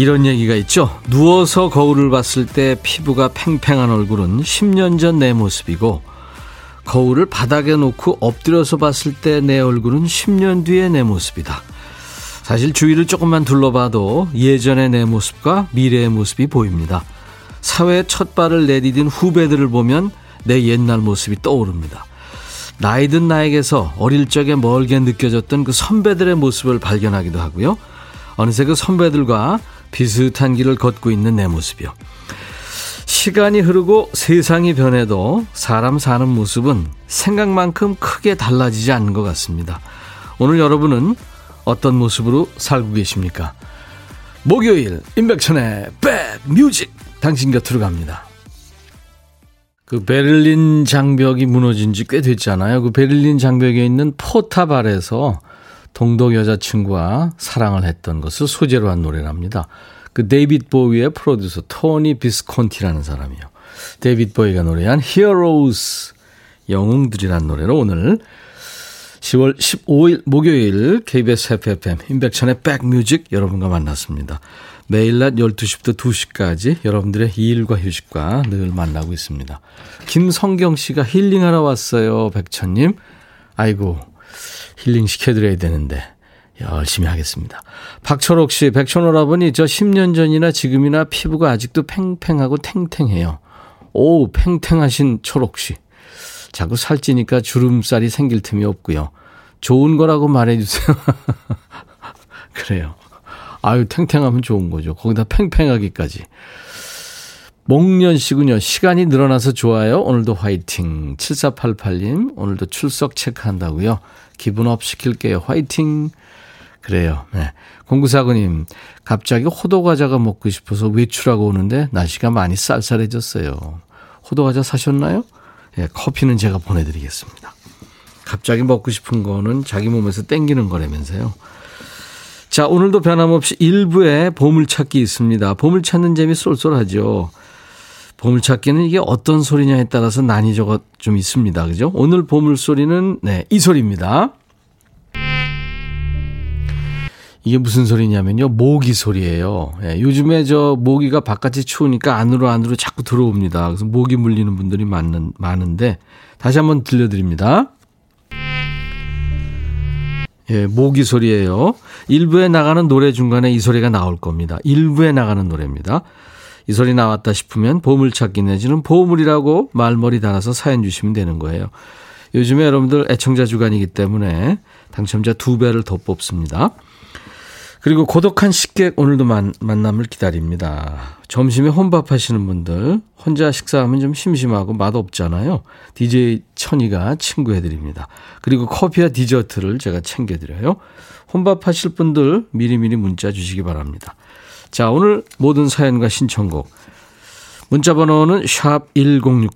이런 얘기가 있죠. 누워서 거울을 봤을 때 피부가 팽팽한 얼굴은 10년 전 내 모습이고 거울을 바닥에 놓고 엎드려서 봤을 때 내 얼굴은 10년 뒤의 내 모습이다. 사실 주위를 조금만 둘러봐도 예전의 내 모습과 미래의 모습이 보입니다. 사회에 첫 발을 내디딘 후배들을 보면 내 옛날 모습이 떠오릅니다. 나이든 나에게서 어릴 적에 멀게 느껴졌던 그 선배들의 모습을 발견하기도 하고요. 어느새 그 선배들과 비슷한 길을 걷고 있는 내 모습이요. 시간이 흐르고 세상이 변해도 사람 사는 모습은 생각만큼 크게 달라지지 않는 것 같습니다. 오늘 여러분은 어떤 모습으로 살고 계십니까? 목요일 임백천의 백뮤직 당신 곁으로 갑니다. 그 베를린 장벽이 무너진 지 꽤 됐잖아요. 그 베를린 장벽에 있는 포탑 아래서 동독 여자친구와 사랑을 했던 것을 소재로 한 노래랍니다. 그 데이빗 보위의 프로듀서 토니 비스콘티라는 사람이요. 데이빗 보위가 노래한 Heroes 영웅들이라는 노래로 오늘 10월 15일 목요일 KBS FM 임백천의 백뮤직 여러분과 만났습니다. 매일 낮 12시부터 2시까지 여러분들의 일과 휴식과 늘 만나고 있습니다. 김성경 씨가 힐링하러 왔어요, 백천님. 아이고, 힐링 시켜드려야 되는데. 열심히 하겠습니다. 박철옥 씨, 백천오라버니, 저 10년 전이나 지금이나 피부가 아직도 팽팽하고 탱탱해요. 오, 팽탱하신 초록 씨. 자꾸 살찌니까 주름살이 생길 틈이 없고요. 좋은 거라고 말해주세요. 그래요. 아유, 탱탱하면 좋은 거죠. 거기다 팽팽하기까지. 목련 씨군요. 시간이 늘어나서 좋아요. 오늘도 화이팅. 7488님, 오늘도 출석 체크한다고요. 기분 up 시킬게요. 화이팅. 그래요. 네. 공구사구님, 갑자기 호두과자가 먹고 싶어서 외출하고 오는데 날씨가 많이 쌀쌀해졌어요. 호두과자 사셨나요? 예, 커피는 제가 보내드리겠습니다. 갑자기 먹고 싶은 거는 자기 몸에서 땡기는 거라면서요. 자, 오늘도 변함없이 일부에 보물찾기 있습니다. 보물 찾는 재미 쏠쏠하죠. 보물찾기는 이게 어떤 소리냐에 따라서 난이도가 좀 있습니다. 그죠? 오늘 보물소리는, 네, 이 소리입니다. 이게 무슨 소리냐면요. 모기 소리예요. 예, 요즘에 저 모기가 바깥이 추우니까 안으로 안으로 자꾸 들어옵니다. 그래서 모기 물리는 분들이 많은, 많은데 다시 한번 들려드립니다. 예, 모기 소리예요. 일부에 나가는 노래 중간에 이 소리가 나올 겁니다. 일부에 나가는 노래입니다. 이 소리 나왔다 싶으면 보물찾기 내지는 보물이라고 말머리 달아서 사연 주시면 되는 거예요. 요즘에 여러분들 애청자 주간이기 때문에 당첨자 두 배를 더 뽑습니다. 그리고 고독한 식객 오늘도 만, 만남을 기다립니다. 점심에 혼밥 하시는 분들 혼자 식사하면 좀 심심하고 맛없잖아요. DJ 천이가 친구해드립니다. 그리고 커피와 디저트를 제가 챙겨드려요. 혼밥 하실 분들 미리미리 문자 주시기 바랍니다. 자 오늘 모든 사연과 신청곡 문자 번호는 샵 1061,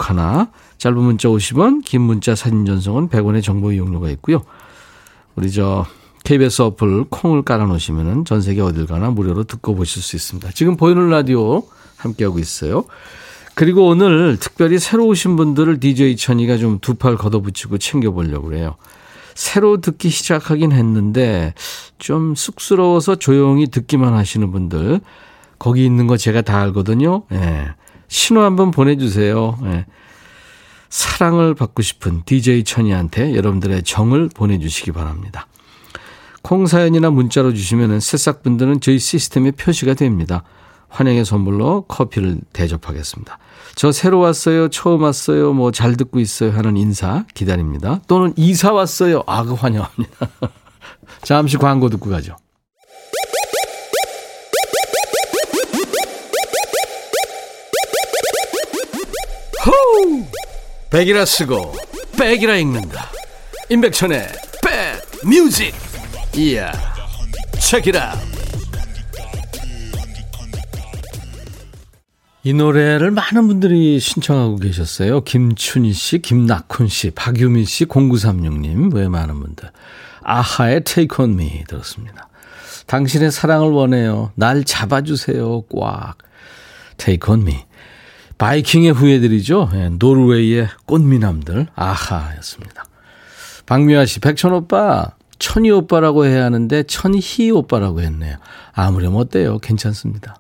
짧은 문자 50원, 긴 문자 사진 전송은 100원의 정보 이용료가 있고요. 우리 저 KBS 어플 콩을 깔아놓으시면 전 세계 어딜 가나 무료로 듣고 보실 수 있습니다. 지금 보이는 라디오 함께하고 있어요. 그리고 오늘 특별히 새로 오신 분들을 DJ 천이가 좀 두 팔 걷어붙이고 챙겨보려고 그래요. 새로 듣기 시작하긴 했는데 좀 쑥스러워서 조용히 듣기만 하시는 분들 거기 있는 거 제가 다 알거든요. 예. 신호 한번 보내주세요. 예. 사랑을 받고 싶은 DJ 천이한테 여러분들의 정을 보내주시기 바랍니다. 콩 사연이나 문자로 주시면 새싹분들은 저희 시스템에 표시가 됩니다. 환영의 선물로 커피를 대접하겠습니다. 저 새로 왔어요, 처음 왔어요, 뭐 잘 듣고 있어요 하는 인사 기다립니다. 또는 이사 왔어요. 아, 그 환영합니다. 잠시 광고 듣고 가죠. 호우! 백이라 쓰고 백이라 읽는다. 임백천의 백 뮤직. 이야 책이라 이 노래를 많은 분들이 신청하고 계셨어요. 김춘희 씨, 김낙훈 씨, 박유민 씨, 0936님, 왜 많은 분들. 아하의 Take On Me 들었습니다. 당신의 사랑을 원해요. 날 잡아주세요. 꽉. Take On Me. 바이킹의 후예들이죠. 예, 노르웨이의 꽃미남들. 아하였습니다. 박미화 씨, 백천 오빠, 천희 오빠라고 해야 하는데 천희 오빠라고 했네요. 아무렴 어때요? 괜찮습니다.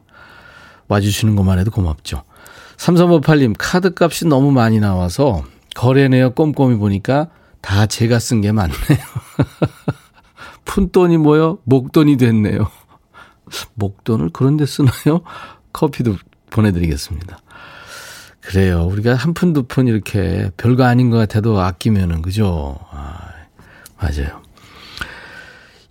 와주시는 것만 해도 고맙죠. 3358님, 카드 값이 너무 많이 나와서 거래내어 꼼꼼히 보니까 다 제가 쓴게 많네요. 푼돈이 뭐요? 목돈이 됐네요. 목돈을 그런 데 쓰나요? 커피도 보내드리겠습니다. 그래요. 우리가 한 푼, 두 푼 이렇게 별거 아닌 것 같아도 아끼면은, 그죠? 아, 맞아요.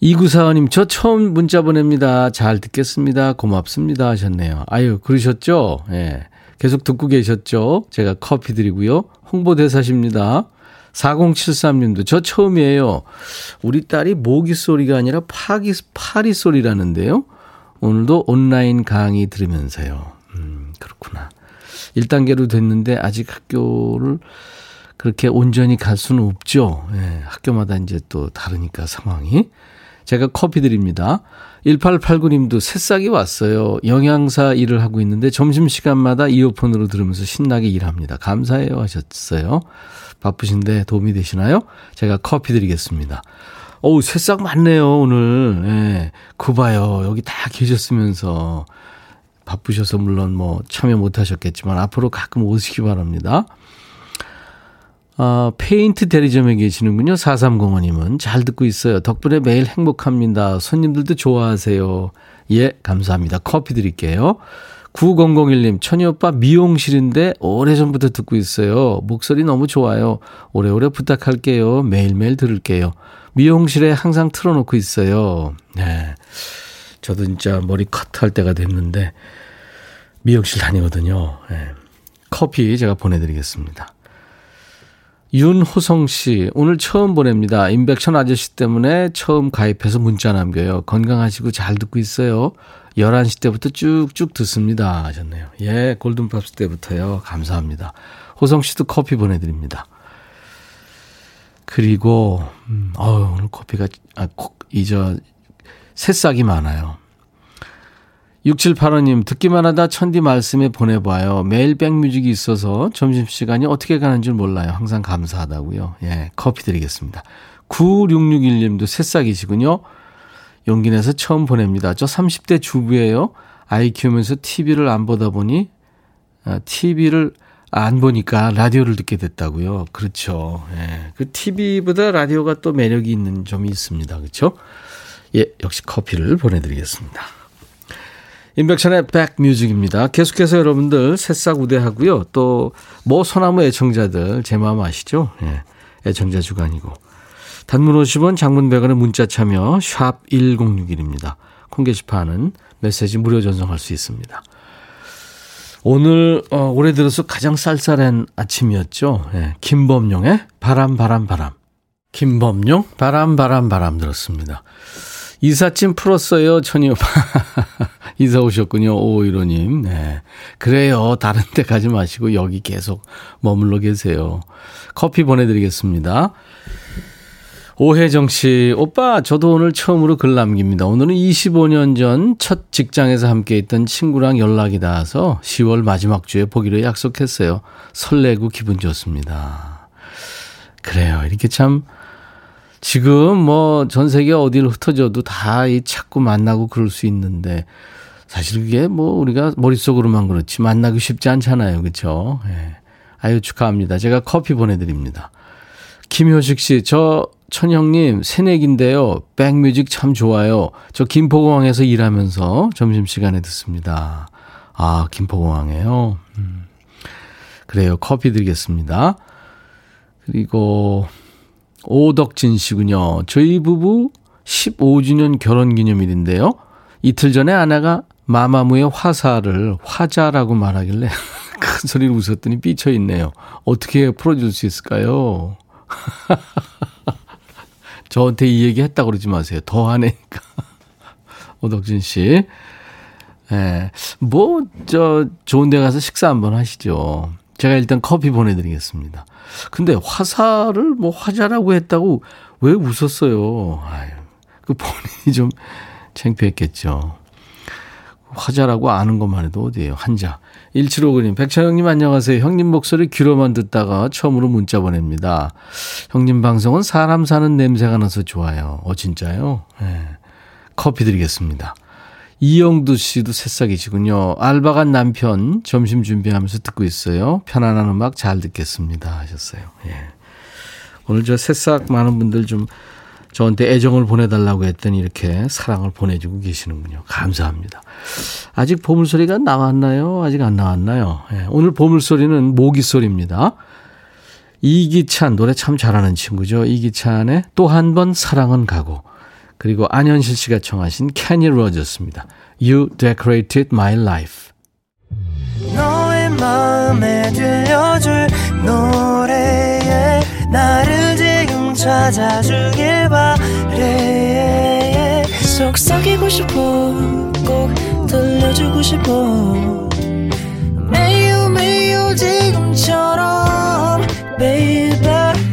이구사원님, 저 처음 문자 보냅니다. 잘 듣겠습니다. 고맙습니다. 하셨네요. 아유, 그러셨죠? 예. 계속 듣고 계셨죠? 제가 커피 드리고요. 홍보대사십니다. 4073님도 저 처음이에요. 우리 딸이 모기 소리가 아니라 파기, 파리 소리라는데요. 오늘도 온라인 강의 들으면서요. 음, 그렇구나. 1단계로 됐는데 아직 학교를 그렇게 온전히 갈 수는 없죠. 예, 학교마다 이제 또 다르니까 상황이. 제가 커피 드립니다. 1889님도 새싹이 왔어요. 영양사 일을 하고 있는데 점심시간마다 이어폰으로 들으면서 신나게 일합니다. 감사해요 하셨어요. 바쁘신데 도움이 되시나요? 제가 커피 드리겠습니다. 어우, 새싹 많네요, 오늘. 예. 그 봐요. 여기 다 계셨으면서. 바쁘셔서 물론 뭐 참여 못 하셨겠지만 앞으로 가끔 오시기 바랍니다. 어, 페인트 대리점에 계시는군요. 4305님은. 잘 듣고 있어요. 덕분에 매일 행복합니다. 손님들도 좋아하세요. 예, 감사합니다. 커피 드릴게요. 9001님, 천희 오빠 미용실인데 오래전부터 듣고 있어요. 목소리 너무 좋아요. 오래오래 부탁할게요. 매일매일 들을게요. 미용실에 항상 틀어놓고 있어요. 네. 저도 진짜 머리 컷할 때가 됐는데 미용실 다니거든요. 네. 커피 제가 보내드리겠습니다. 윤호성 씨, 오늘 처음 보냅니다. 인백션 아저씨 때문에 처음 가입해서 문자 남겨요. 건강하시고 잘 듣고 있어요. 11시 때부터 쭉쭉 듣습니다. 하셨네요. 예, 골든팝스 때부터요. 감사합니다. 호성 씨도 커피 보내드립니다. 그리고, 음, 어우, 오늘 커피가, 아, 이, 저, 새싹이 많아요. 6785님, 듣기만 하다 천디 말씀에 보내봐요. 매일 백뮤직이 있어서 점심시간이 어떻게 가는 줄 몰라요. 항상 감사하다고요. 예, 커피 드리겠습니다. 9661님도 새싹이시군요. 용기 내서 처음 보냅니다. 저 30대 주부예요. 아이 키우면서 TV를 안 보다 보니, 아, TV를 안 보니까 라디오를 듣게 됐다고요. 그렇죠. 예. 그 TV보다 라디오가 또 매력이 있는 점이 있습니다. 그렇죠? 예, 역시 커피를 보내드리겠습니다. 인백션의 백뮤직입니다. 계속해서 여러분들 새싹 우대하고요. 또 뭐 소나무 애청자들 제 마음 아시죠? 예, 애청자 주간이고. 단문 50원 장문 100원의 문자 참여 샵 1061입니다. 콩 게시판은 메시지 무료 전송할 수 있습니다. 오늘 어, 올해 들어서 가장 쌀쌀한 아침이었죠. 예, 김범용의 바람 바람 바람. 김범용 바람 바람 바람 들었습니다. 이삿짐 풀었어요, 천희 오빠. 이사 오셨군요, 오이로님. 네. 그래요. 다른 데 가지 마시고 여기 계속 머물러 계세요. 커피 보내드리겠습니다. 오혜정 씨, 오빠, 저도 오늘 처음으로 글 남깁니다. 오늘은 25년 전 첫 직장에서 함께 있던 친구랑 연락이 닿아서 10월 마지막 주에 보기로 약속했어요. 설레고 기분 좋습니다. 그래요. 이렇게 참, 지금 뭐 전 세계 어디를 흩어져도 다 이 찾고 만나고 그럴 수 있는데 사실 그게 뭐 우리가 머릿속으로만 그렇지 만나기 쉽지 않잖아요. 그렇죠? 예. 아유 축하합니다. 제가 커피 보내 드립니다. 김효식 씨, 저 천형님 새내기인데요. 백뮤직 참 좋아요. 저 김포공항에서 일하면서 점심시간에 듣습니다. 아, 김포공항에요. 음. 그래요. 커피 드리겠습니다. 그리고 오덕진 씨군요. 저희 부부 15주년 결혼 기념일인데요. 이틀 전에 아내가 마마무의 화사를 화자라고 말하길래 큰 소리로 웃었더니 삐쳐 있네요. 어떻게 풀어줄 수 있을까요? 저한테 이 얘기 했다고 그러지 마세요. 더 하네니까. 오덕진 씨. 예. 뭐, 저, 좋은 데 가서 식사 한번 하시죠. 제가 일단 커피 보내드리겠습니다. 근데 화사를 뭐 화자라고 했다고 왜 웃었어요? 아유, 그 본인이 좀 창피했겠죠. 화자라고 아는 것만 해도 어디예요? 한자. 1759님, 백천형님 안녕하세요. 형님 목소리 귀로만 듣다가 처음으로 문자 보냅니다. 형님 방송은 사람 사는 냄새가 나서 좋아요. 어, 진짜요? 네. 커피 드리겠습니다. 이영두 씨도 새싹이시군요. 알바 간 남편 점심 준비하면서 듣고 있어요. 편안한 음악 잘 듣겠습니다. 하셨어요. 예. 오늘 저 새싹 많은 분들 좀 저한테 애정을 보내달라고 했더니 이렇게 사랑을 보내주고 계시는군요. 감사합니다. 아직 보물소리가 나왔나요? 아직 안 나왔나요? 예, 오늘 보물소리는 모기소리입니다. 이기찬, 노래 참 잘하는 친구죠. 이기찬의 또 한 번 사랑은 가고. 그리고 안현실 씨가 청하신 캐니 로저스입니다. You decorated my life. 너의 마음에 들려줄 노래에 나를 지금 찾아주길 바래 속삭이고 싶어 꼭 들려주고 싶어 매우 매우 지금처럼 baby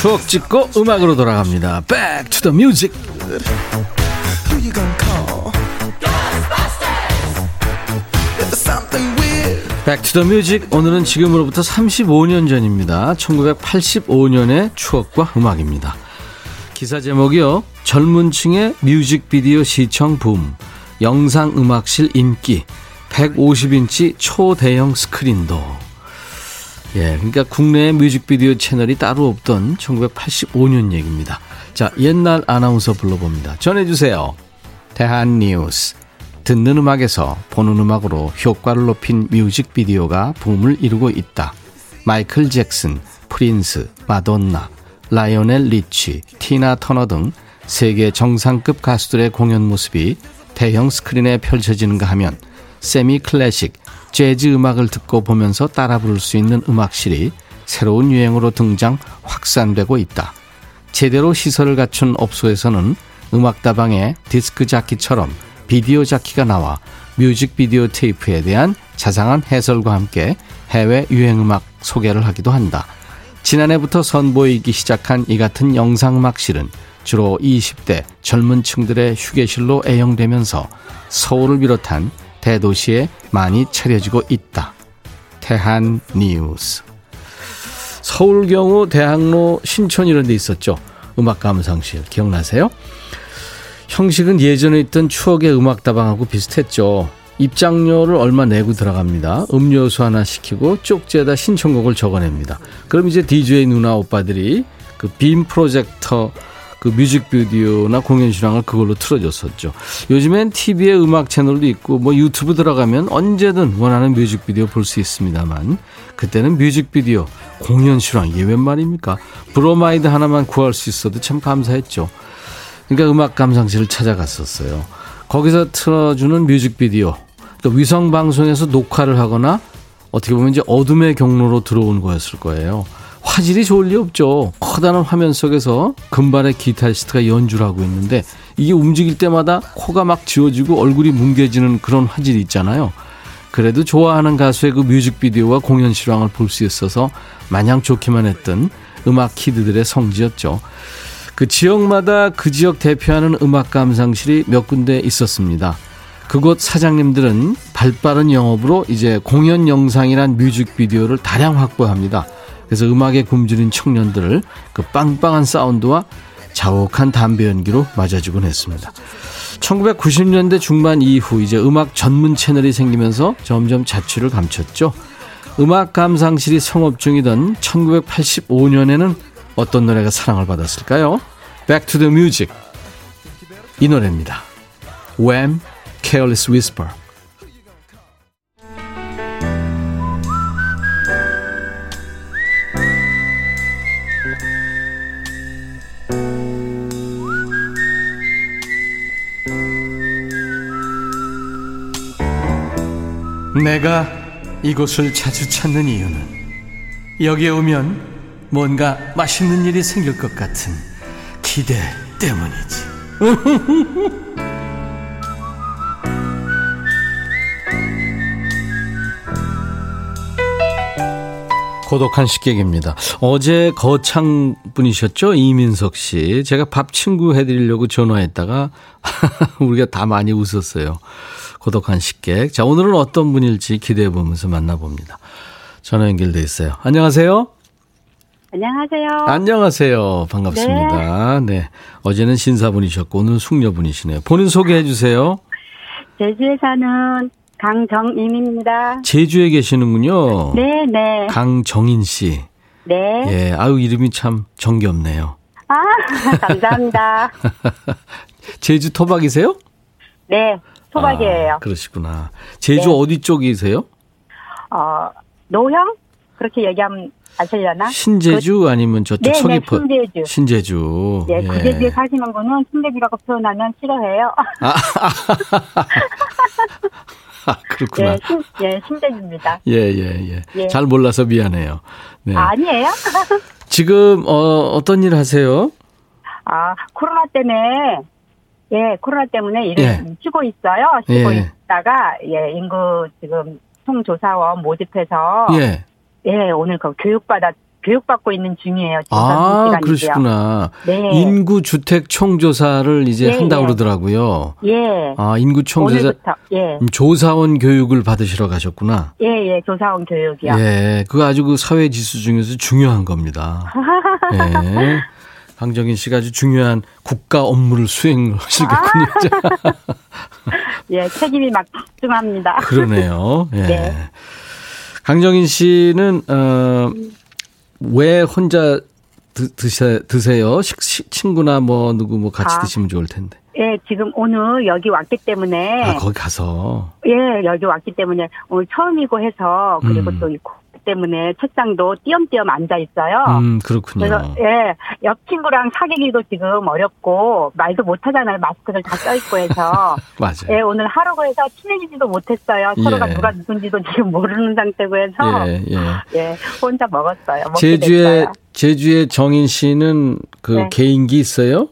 추억 찍고 음악으로 돌아갑니다. Back to the music. Back to the music 오늘은 지금으로부터 35년 전입니다. 1985년의 추억과 음악입니다. 기사 제목이요. 젊은 층의 뮤직비디오 시청 붐. 영상 음악실 인기. 150인치 초대형 스크린도. 예, 그러니까 국내 뮤직비디오 채널이 따로 없던 1985년 얘기입니다. 자, 옛날 아나운서 불러봅니다. 전해주세요. 대한 뉴스. 듣는 음악에서 보는 음악으로 효과를 높인 뮤직비디오가 붐을 이루고 있다. 마이클 잭슨, 프린스, 마돈나, 라이오넬 리치, 티나 터너 등 세계 정상급 가수들의 공연 모습이 대형 스크린에 펼쳐지는가 하면 세미 클래식, 재즈 음악을 듣고 보면서 따라 부를 수 있는 음악실이 새로운 유행으로 등장 확산되고 있다. 제대로 시설을 갖춘 업소에서는 음악다방에 디스크 자키처럼 비디오 자키가 나와 뮤직비디오 테이프에 대한 자상한 해설과 함께 해외 유행음악 소개를 하기도 한다. 지난해부터 선보이기 시작한 이 같은 영상음악실은 주로 20대 젊은 층들의 휴게실로 애용되면서 서울을 비롯한 대도시에 많이 차려지고 있다. 태한 뉴스. 서울 경우 대학로 신촌 이런 데 있었죠. 음악 감상실 기억나세요? 형식은 예전에 있던 추억의 음악다방하고 비슷했죠. 입장료를 얼마 내고 들어갑니다. 음료수 하나 시키고 쪽지에다 신청곡을 적어냅니다. 그럼 이제 DJ 누나 오빠들이 그 빔 프로젝터 그 뮤직비디오나 공연 실황을 그걸로 틀어줬었죠. 요즘엔 TV에 음악 채널도 있고 뭐 유튜브 들어가면 언제든 원하는 뮤직비디오 볼 수 있습니다만 그때는 뮤직비디오, 공연 실황 이게 웬 말입니까? 브로마이드 하나만 구할 수 있어도 참 감사했죠. 그러니까 음악 감상실을 찾아갔었어요. 거기서 틀어주는 뮤직비디오, 그러니까 위성 방송에서 녹화를 하거나 어떻게 보면 이제 어둠의 경로로 들어온 거였을 거예요. 화질이 좋을 리 없죠. 커다란 화면 속에서 금발의 기타리스트가 연주를 하고 있는데 이게 움직일 때마다 코가 막 지워지고 얼굴이 뭉개지는 그런 화질이 있잖아요. 그래도 좋아하는 가수의 그 뮤직비디오와 공연 실황을 볼 수 있어서 마냥 좋기만 했던 음악 키드들의 성지였죠. 그 지역마다 그 지역 대표하는 음악 감상실이 몇 군데 있었습니다. 그곳 사장님들은 발빠른 영업으로 이제 공연 영상이란 뮤직비디오를 다량 확보합니다. 그래서 음악에 굶주린 청년들을 그 빵빵한 사운드와 자욱한 담배 연기로 맞아주곤 했습니다. 1990년대 중반 이후 이제 음악 전문 채널이 생기면서 점점 자취를 감췄죠. 음악 감상실이 성업 중이던 1985년에는 어떤 노래가 사랑을 받았을까요? Back to the Music. 이 노래입니다. Wham! Careless Whisper. 내가 이곳을 자주 찾는 이유는 여기에 오면 뭔가 맛있는 일이 생길 것 같은 기대 때문이지. 고독한 식객입니다. 어제 거창 분이셨죠? 이민석 씨. 제가 밥 친구 해드리려고 전화했다가 우리가 다 많이 웃었어요. 고독한 식객. 자, 오늘은 어떤 분일지 기대해 보면서 만나봅니다. 전화 연결돼 있어요. 안녕하세요. 안녕하세요. 안녕하세요. 반갑습니다. 네. 네. 어제는 신사분이셨고 오늘은 숙녀분이시네요. 본인 소개해 주세요. 제주에 사는 강정임입니다. 제주에 계시는군요. 네, 네. 강정인 씨. 네. 예, 아유 이름이 참 정겹네요. 아, 감사합니다. 제주 토박이세요? 네, 토박이에요. 아, 그러시구나. 제주 네. 어디 쪽이세요? 어, 노형? 그렇게 얘기하면 아시려나? 신제주 그, 아니면 저쪽 네, 서귀포? 네, 신제주. 신제주. 네, 예. 구제주에 사시는 분은 신제주라고 표현하면 싫어해요. 아, 아, 그렇구나. 예, 신, 예, 신대입니다. 예, 예, 예, 예. 잘 몰라서 미안해요. 네. 아, 아니에요? 지금, 어, 어떤 일 하세요? 아, 코로나 때문에, 예, 코로나 때문에 일을 예. 쉬고 있어요. 쉬고 예. 있다가, 예, 인구 지금 총조사원 모집해서. 예. 예, 오늘 그 교육받았, 교육받고 있는 중이에요. 아, 그러시구나. 네. 인구 주택 총조사를 이제 예, 한다고 예. 그러더라고요. 예. 아, 인구 총조사. 예. 음, 조사원 교육을 받으시러 가셨구나. 예, 예, 조사원 교육이요. 예, 그거 아주 그 사회 지수 중에서 중요한 겁니다. 예. 강정인 씨가 아주 중요한 국가 업무를 수행하시겠군요. 아. 예, 책임이 막중합니다. 그러네요. 예. 네. 강정인 씨는 어, 왜 혼자 드, 드세, 드세요? 식, 식, 친구나 뭐 누구 뭐 같이 아, 드시면 좋을 텐데. 예, 지금 오늘 여기 왔기 때문에. 아, 거기 가서. 예, 여기 왔기 때문에 오늘 처음이고 해서 그리고 음. 또 때문에 책상도 띄엄띄엄 앉아 있어요. 음, 그렇군요. 그래서 예, 옆 친구랑 사귀기도 지금 어렵고 말도 못 하잖아요. 마스크를 다 껴있고 해서. 맞아요. 예, 오늘 하루고 해서 친해지지도 못했어요. 서로가 예. 누가 누군지도 지금 모르는 상태고 해서 예, 예. 예 혼자 먹었어요. 제주에 제주의 정인 씨는 그 네. 개인기 있어요?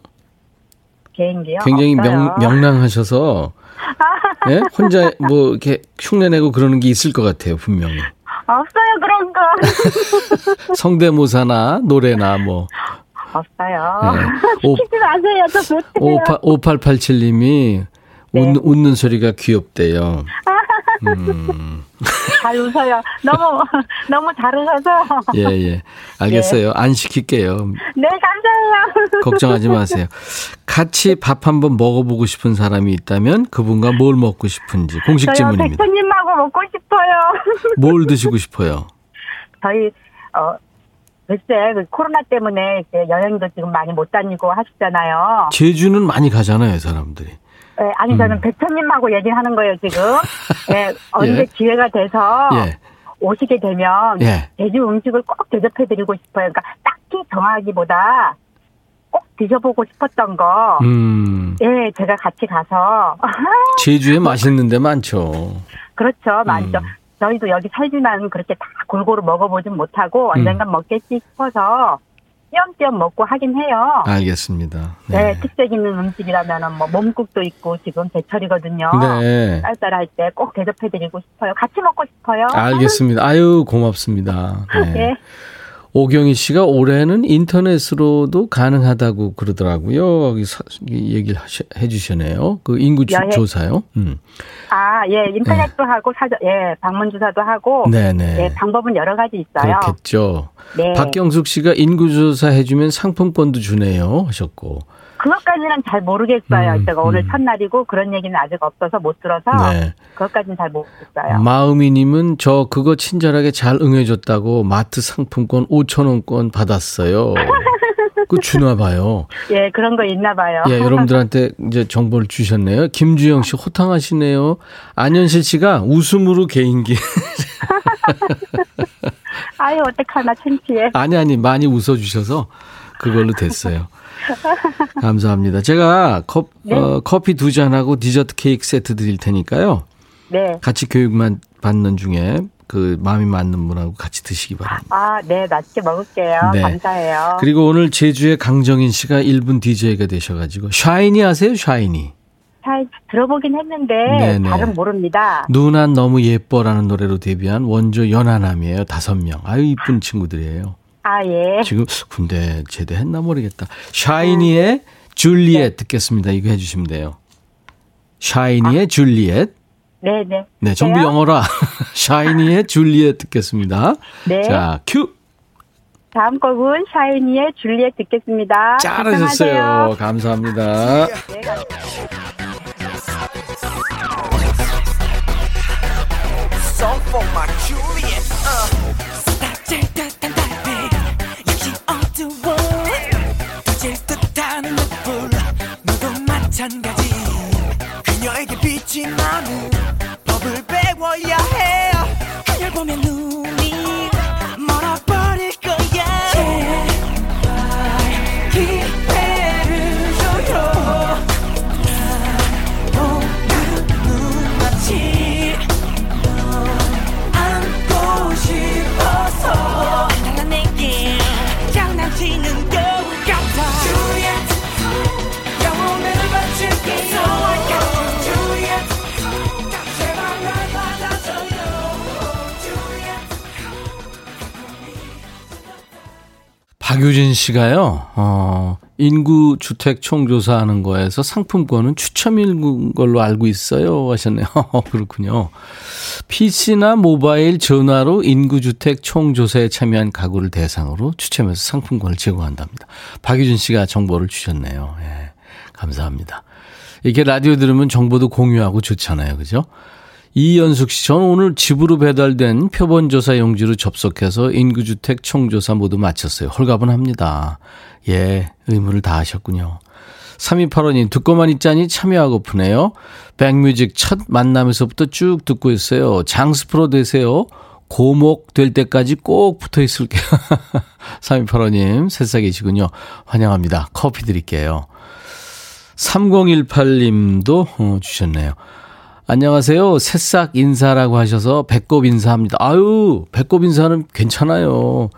개인기요? 굉장히 명, 명랑하셔서 예? 혼자 뭐 이렇게 흉내내고 그러는 게 있을 것 같아요, 분명히. 없어요, 그런 거. 성대모사나 노래나 뭐. 없어요. 네. 시키지 마세요. 저 못해요. 5887님이 네. 웃, 웃는 소리가 귀엽대요. 음. 잘 웃어요. 너무, 너무 잘 웃어서. 예, 예. 알겠어요. 네. 안 시킬게요. 네, 감사해요. 걱정하지 마세요. 같이 밥 한번 먹어보고 싶은 사람이 있다면 그분과 뭘 먹고 싶은지 공식 질문입니다. 백천님하고 먹고 싶어요. 뭘 드시고 싶어요? 저희, 어, 글쎄, 그 코로나 때문에 이제 여행도 지금 많이 못 다니고 하시잖아요. 제주는 많이 가잖아요, 사람들이. 네, 아니 저는 음. 백천님하고 얘기하는 거예요 지금. 네, 언제 예. 기회가 돼서 예. 오시게 되면 예. 제주 음식을 꼭 대접해드리고 싶어요. 그러니까 딱히 정하기보다 꼭 드셔보고 싶었던 거. 음. 예, 제가 같이 가서. 제주에 맛있는 데 많죠. 그렇죠, 많죠. 음. 저희도 여기 살지만 그렇게 다 골고루 먹어보진 못하고 언젠간 음. 먹겠지 싶어서 띄엄띄엄 먹고 하긴 해요. 알겠습니다. 네, 네 특색 있는 음식이라면 뭐 몸국도 있고 지금 제철이거든요. 네. 쌀쌀할 때 꼭 대접해드리고 싶어요. 같이 먹고 싶어요. 알겠습니다. 아유 고맙습니다. 네. 네. 오경희 씨가 올해는 인터넷으로도 가능하다고 그러더라고요. 여기 얘기를 하셔, 해주시네요. 그 인구 주, 조사요. 음. 아, 예, 인터넷도 네. 하고 사전, 예, 방문 주사도 하고. 네네. 예, 방법은 여러 가지 있어요. 그렇겠죠. 네. 박경숙 씨가 인구 조사 해 주면 상품권도 주네요 하셨고. 그것까지는 잘 모르겠어요. 음, 제가 오늘 음. 첫날이고 그런 얘기는 아직 없어서 못 들어서 네. 그것까지는 잘 모르겠어요. 마음이님은 저 그거 친절하게 잘 응해줬다고 마트 상품권 5천 원권 받았어요. 그 주나 봐요. 예, 그런 거 있나 봐요. 예, 여러분들한테 이제 정보를 주셨네요. 김주영 씨 호탕하시네요. 안현실 씨가 웃음으로 개인기. 아유, 어떡하나, 창피해. 아니, 아니, 많이 웃어 주셔서 그걸로 됐어요. 감사합니다. 제가 컵, 네. 어, 커피 두 잔하고 디저트 케이크 세트 드릴 테니까요. 네. 같이 교육만 받는 중에 그 마음이 맞는 분하고 같이 드시기 바랍니다. 아, 네, 맛있게 먹을게요. 네. 감사해요. 그리고 오늘 제주의 강정인 씨가 1분 DJ가 되셔가지고 샤이니 아세요? 샤이니. 잘 들어보긴 했는데 네네. 잘은 모릅니다. 누난 너무 예뻐라는 노래로 데뷔한 원조 연하남이에요. 다섯 명. 아유 이쁜 친구들이에요. 아 예. 지금 군대 제대했나 모르겠다. 샤이니의 음. 줄리엣 네. 듣겠습니다. 이거 해주시면 돼요. 샤이니의 아. 줄리엣. 네네. 네, 전부 영어라. 샤이니의 줄리엣 듣겠습니다. 네. 자, 큐. 다음 곡은 샤이니의 줄리엣 듣겠습니다. 잘하셨어요. 감사합니다. 네, 감사합니다. 마찬가지. 그녀에게 빛이 나는 법을 배워야 해 그녀를 보면 눈 박유진 씨가요, 어, 인구 주택 총조사하는 거에서 상품권은 추첨인 걸로 알고 있어요. 하셨네요. 그렇군요. PC나 모바일 전화로 인구 주택 총조사에 참여한 가구를 대상으로 추첨해서 상품권을 제공한답니다. 박유진 씨가 정보를 주셨네요. 예. 감사합니다. 이렇게 라디오 들으면 정보도 공유하고 좋잖아요. 그죠? 이연숙 씨, 저는 오늘 집으로 배달된 표본조사 용지로 접속해서 인구주택 총조사 모두 마쳤어요. 홀가분합니다. 예, 의무를 다 하셨군요. 3285님, 듣고만 있자니 참여하고프네요. 백뮤직 첫 만남에서부터 쭉 듣고 있어요. 장수 프로 되세요. 고목 될 때까지 꼭 붙어 있을게요. 3285님, 새싹이시군요. 환영합니다. 커피 드릴게요. 3018님도 어, 주셨네요. 안녕하세요. 새싹 인사라고 하셔서 배꼽 인사합니다. 아유, 배꼽 인사는 괜찮아요.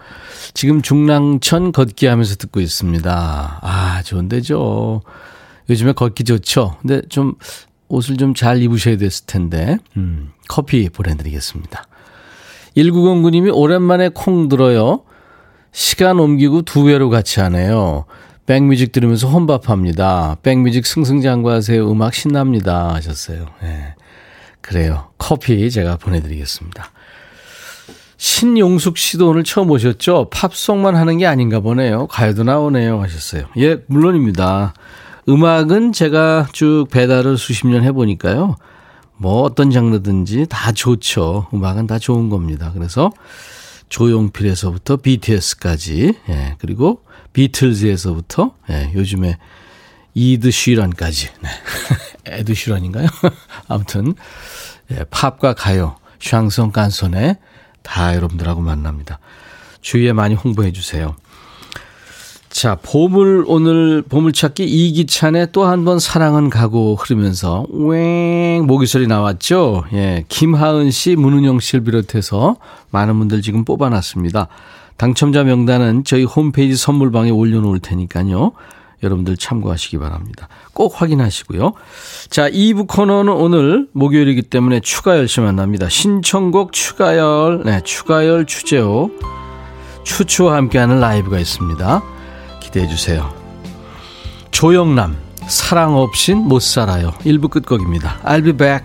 지금 중랑천 걷기 하면서 듣고 있습니다. 아, 좋은데죠. 요즘에 걷기 좋죠. 근데 좀 옷을 좀 잘 입으셔야 됐을 텐데, 음, 커피 보내드리겠습니다. 1909님이 오랜만에 콩 들어요. 시간 옮기고 두 배로 같이 하네요. 백뮤직 들으면서 혼밥합니다. 백뮤직 승승장구하세요. 음악 신납니다. 하셨어요. 네. 그래요. 커피 제가 보내드리겠습니다. 신용숙 씨도 오늘 처음 오셨죠? 팝송만 하는 게 아닌가 보네요. 가요도 나오네요. 하셨어요. 예, 물론입니다. 음악은 제가 쭉 배달을 수십 년 해보니까요. 뭐 어떤 장르든지 다 좋죠. 음악은 다 좋은 겁니다. 그래서 조용필에서부터 BTS까지, 예, 그리고 비틀즈에서부터, 예, 요즘에 이드 쉬런까지. 네. 에드 쉬런인가요? 아무튼 예, 팝과 가요, 샹송 깐손에 다 여러분들하고 만납니다. 주위에 많이 홍보해 주세요. 자, 보물 오늘 보물찾기 이기찬의 또 한 번 사랑은 가고 흐르면서 웽 모기 소리 나왔죠. 예, 김하은 씨, 문은영 씨를 비롯해서 많은 분들 지금 뽑아놨습니다. 당첨자 명단은 저희 홈페이지 선물방에 올려놓을 테니까요. 여러분들 참고하시기 바랍니다. 꼭 확인하시고요. 자, 2부 코너는 오늘 목요일이기 때문에 추가열 씨 만납니다. 신청곡 추가열, 네, 추가열 추제호, 추추와 함께하는 라이브가 있습니다. 기대해 주세요. 조영남, 사랑 없인 못 살아요. 1부 끝곡입니다. I'll be back.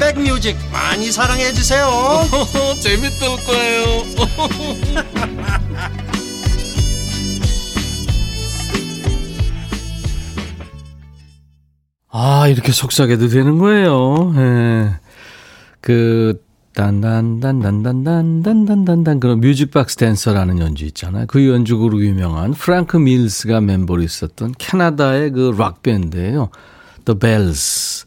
백뮤직 많이 사랑해 주세요 재밌을 거예요 아 이렇게 속삭여도 되는 거예요 예. 그 딴딴딴딴딴딴딴딴딴 그런 Music Box Dancer라는 연주 있잖아요. 그 연주곡으로 유명한 프랑크 밀스가 멤버로 있었던 캐나다의 그 락 밴드예요. The Bells.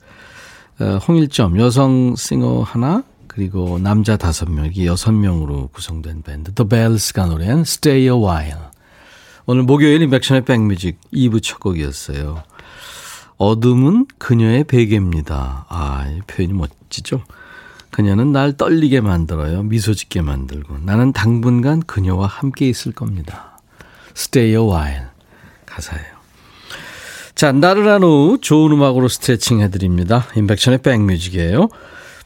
어, 홍일점 여성 싱어 하나 그리고 남자 다섯 명 이게 여섯 명으로 구성된 밴드 The Bells가 노래한 Stay a While. 오늘 목요일 인백션의 백뮤직 2부 첫 곡이었어요. 어둠은 그녀의 베개입니다. 아, 이 표현이 멋지죠? 그녀는 날 떨리게 만들어요. 미소 짓게 만들고. 나는 당분간 그녀와 함께 있을 겁니다. Stay a while. 가사예요. 자, 나른한 후 좋은 음악으로 스트레칭 해드립니다. 인백션의 백뮤직이에요.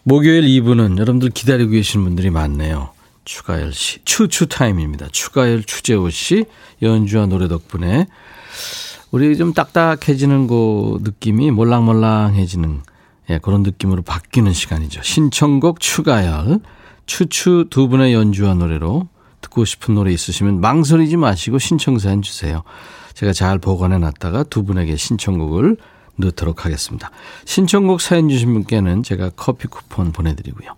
목요일 2부는 여러분들 기다리고 계신 분들이 많네요. 추가열 씨, 추추 타임입니다. 추가열, 추재호 씨 연주와 노래 덕분에 우리 좀 딱딱해지는 그 느낌이 몰랑몰랑해지는 예, 그런 느낌으로 바뀌는 시간이죠. 신청곡 추가열, 추추 두 분의 연주와 노래로 듣고 싶은 노래 있으시면 망설이지 마시고 신청사연 주세요. 제가 잘 보관해 놨다가 두 분에게 신청곡을 넣도록 하겠습니다. 신청곡 사연 주신 분께는 제가 커피 쿠폰 보내드리고요.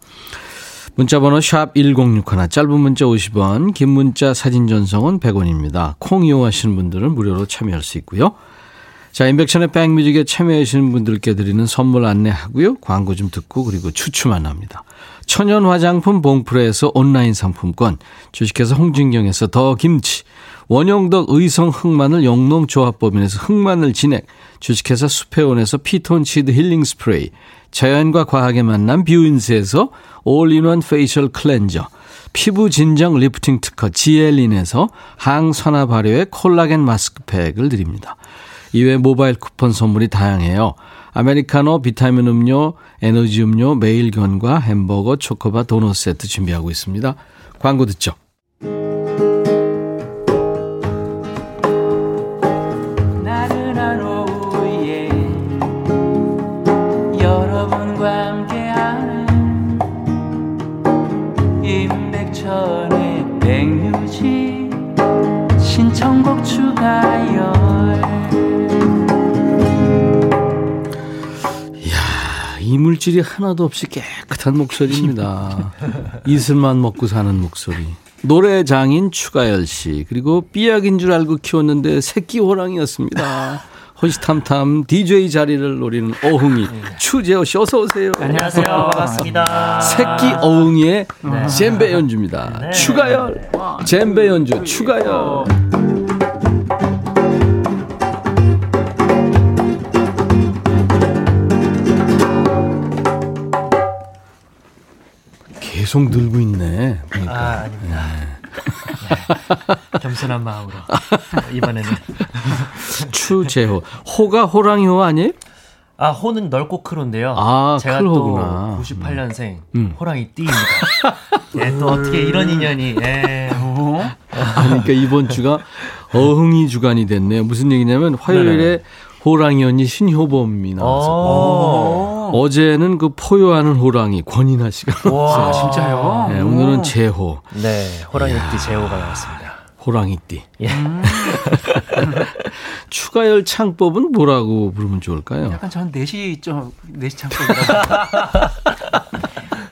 문자번호 샵 1061, 짧은 문자 50원, 긴 문자 사진 전송은 100원입니다. 콩 이용하시는 분들은 무료로 참여할 수 있고요. 자, 인백션의 백뮤직에 참여하시는 분들께 드리는 선물 안내하고요. 광고 좀 듣고 그리고 추추만 합니다. 천연 화장품 봉프레에서 온라인 상품권, 주식회사 홍진경에서 더 김치, 원형덕 의성 흑마늘 영농조합법인에서 흑마늘 진액, 주식회사 수페온에서 피톤치드 힐링 스프레이, 자연과 과학의 만남 뷰인스에서 all-in-one facial cleanser, 피부 진정 리프팅 특허 지엘린에서 항산화 발효의 콜라겐 마스크팩을 드립니다. 이외 모바일 쿠폰 선물이 다양해요. 아메리카노, 비타민 음료, 에너지 음료, 매일견과 햄버거, 초코바, 도넛 세트 준비하고 있습니다. 광고 듣죠. 이물질이 하나도 없이 깨끗한 목소리입니다. 이슬만 먹고 사는 목소리. 노래 장인 추가열 씨 그리고 삐약인 줄 알고 키웠는데 새끼 호랑이였습니다. 호시탐탐 DJ 자리를 노리는 어흥이 추재호 씨 어서 오세요. 안녕하세요. 반갑습니다. 새끼 어흥이의 젬베 연주입니다. 네. 추가열 젬베 연주 추가열. 계속 늘고 있네. 보니까. 아, 아닙니다. 네. 겸손한 마음으로 이번에는 추재호 호가 호랑이 호 아니에요? 아 호는 넓고 크로인데요. 아, 제가 클로구나. 또 98년생 음. 호랑이 띠입니다. 예, 또 어떻게 이런 인연이 예. 그러니까 이번 주가 어흥이 주간이 됐네요. 무슨 얘기냐면 화요일에 네네. 호랑이 언니 신효범이 나왔어요. 오. 어제는 그 포효하는 호랑이 권인하 씨가 와. 진짜요? 네, 오늘은 재호 네, 호랑이 띠 제호가 나왔습니다. 호랑이띠. 예. 추가열 창법은 뭐라고 부르면 좋을까요? 약간 전 4시 좀 4시 창법이라고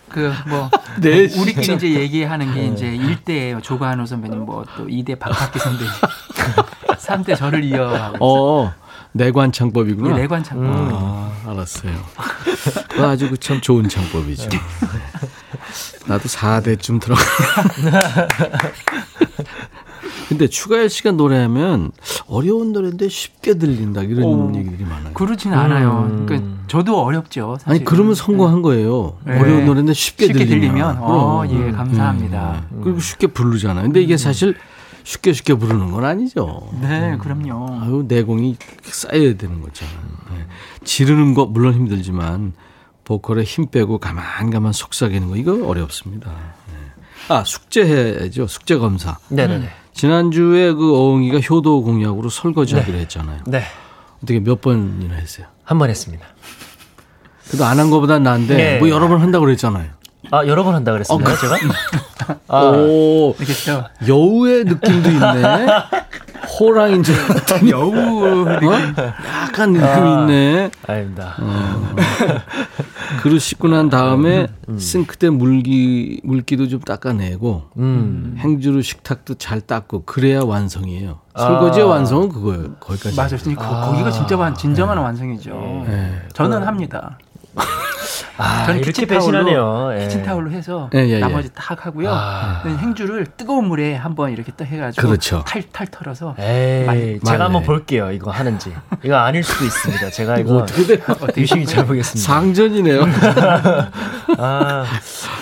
그뭐 네, 우리끼리 이제 얘기하는 게 네. 이제 1대 조관호 선배님 뭐 또 2대 박학기 선배님 3대 저를 이어하고 어. 내관 창법이구나. 네, 내관 창법. 음. 아, 알았어요. 아주 그참 좋은 창법이죠. 네. 나도 4대쯤 들어가. 근데 추가열 씨가 노래하면 어려운 노래인데 쉽게 들린다 이런 오, 얘기들이 많아요. 그렇진 않아요. 음. 그러니까 저도 어렵죠. 사실은. 아니 그러면 성공한 거예요. 네. 어려운 노래인데 쉽게, 쉽게 들리면. 들리면 어, 예, 음. 감사합니다. 음. 그리고 쉽게 부르잖아요. 근데 이게 사실 쉽게 쉽게 부르는 건 아니죠. 네, 그럼요. 아유, 내공이 쌓여야 되는 거잖아요. 네. 지르는 거 물론 힘들지만 보컬에 힘 빼고 가만 가만 속삭이는 거 이거 어렵습니다. 네. 아 숙제해야죠. 숙제 검사. 네네네. 지난주에 그 어흥이가 효도 공약으로 설거지하기로 네. 했잖아요. 네. 어떻게 몇 번이나 했어요? 한 번 했습니다. 그래도 안 한 거보단 나은데 네. 뭐 여러 번 한다고 그랬잖아요. 아 여러 번 한다 그랬습니다. 어, 그... 제가. 아, 오. 여우의 느낌도 있네. 호랑인 줄 알았더니 여우 어? 약간 느낌이 아, 있네. 아닙니다. 어. 그릇 씻고 난 다음에 음. 싱크대 물기 물기도 좀 닦아내고 음. 행주로 식탁도 잘 닦고 그래야 완성이에요. 아. 설거지의 완성은 그거예요. 거기까지. 맞아요. 아. 거기가 진짜 진정한 네. 완성이죠. 네. 저는 합니다. 아, 저는 키친타올로 예. 키친타올로 해서 예, 예, 예, 나머지 딱 하고요. 아. 행주를 뜨거운 물에 한번 이렇게 딱 해가지고 그렇죠. 탈탈 털어서. 에이, 제가 한번 볼게요. 이거 하는지. 이거 아닐 수도 있습니다. 제가 이거 어떻게 유심히 잘 보겠습니다. 상전이네요. 아.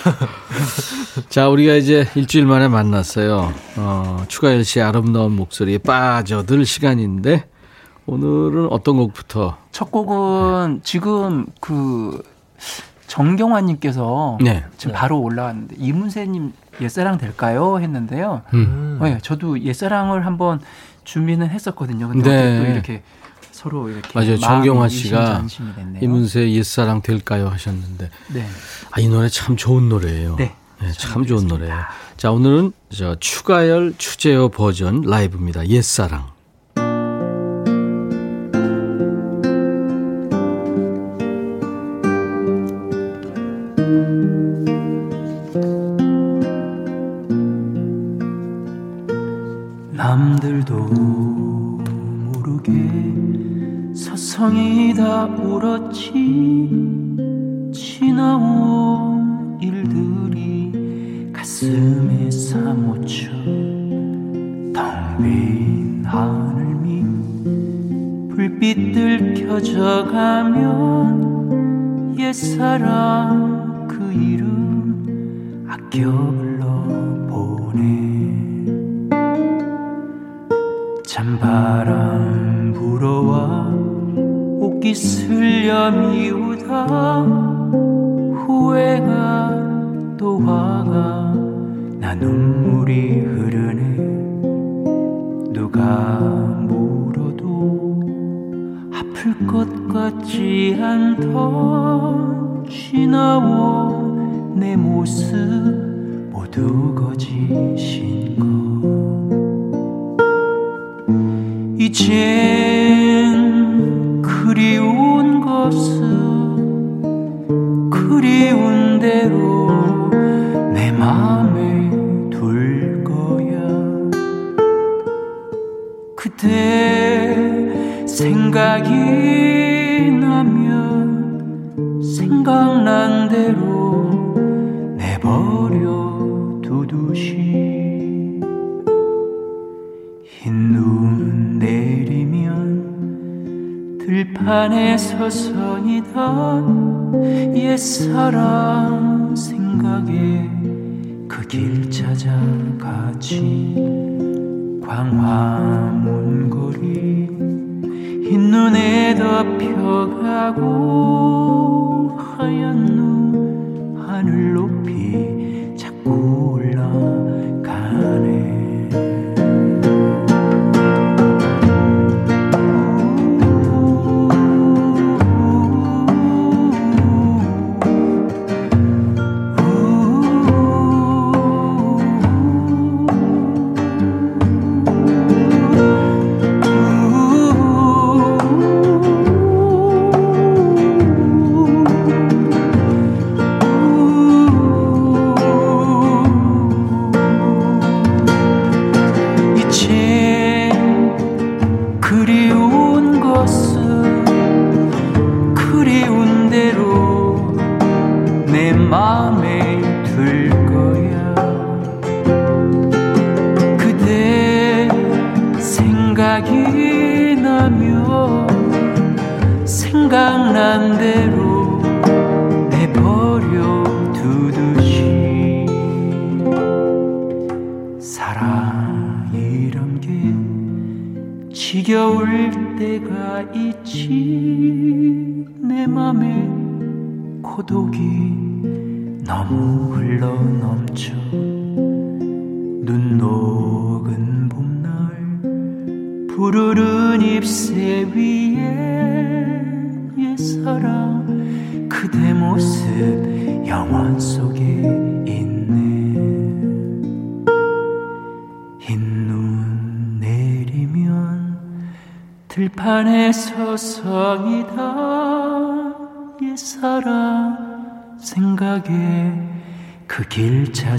자, 우리가 이제 일주일 만에 만났어요. 어, 추가열 씨의 아름다운 목소리에 빠져들 시간인데 오늘은 어떤 곡부터? 첫 곡은 지금 그 정경환님께서 네. 지금 네. 바로 올라왔는데 이문세님 옛사랑 될까요? 했는데요. 음. 네, 저도 옛사랑을 한번 준비는 했었거든요. 근데 네. 또 이렇게 서로 이렇게 맞아요. 정경화 씨가 이문세 옛사랑 될까요 하셨는데 네. 아, 이 노래 참 좋은 노래예요. 네. 네 참 좋은 노래예요. 자, 오늘은 저 추가열 추제어 버전 라이브입니다. 옛사랑. 광화문 거리. 흰눈에 덮여가고 하얀 눈 하늘 높이 자꾸 올라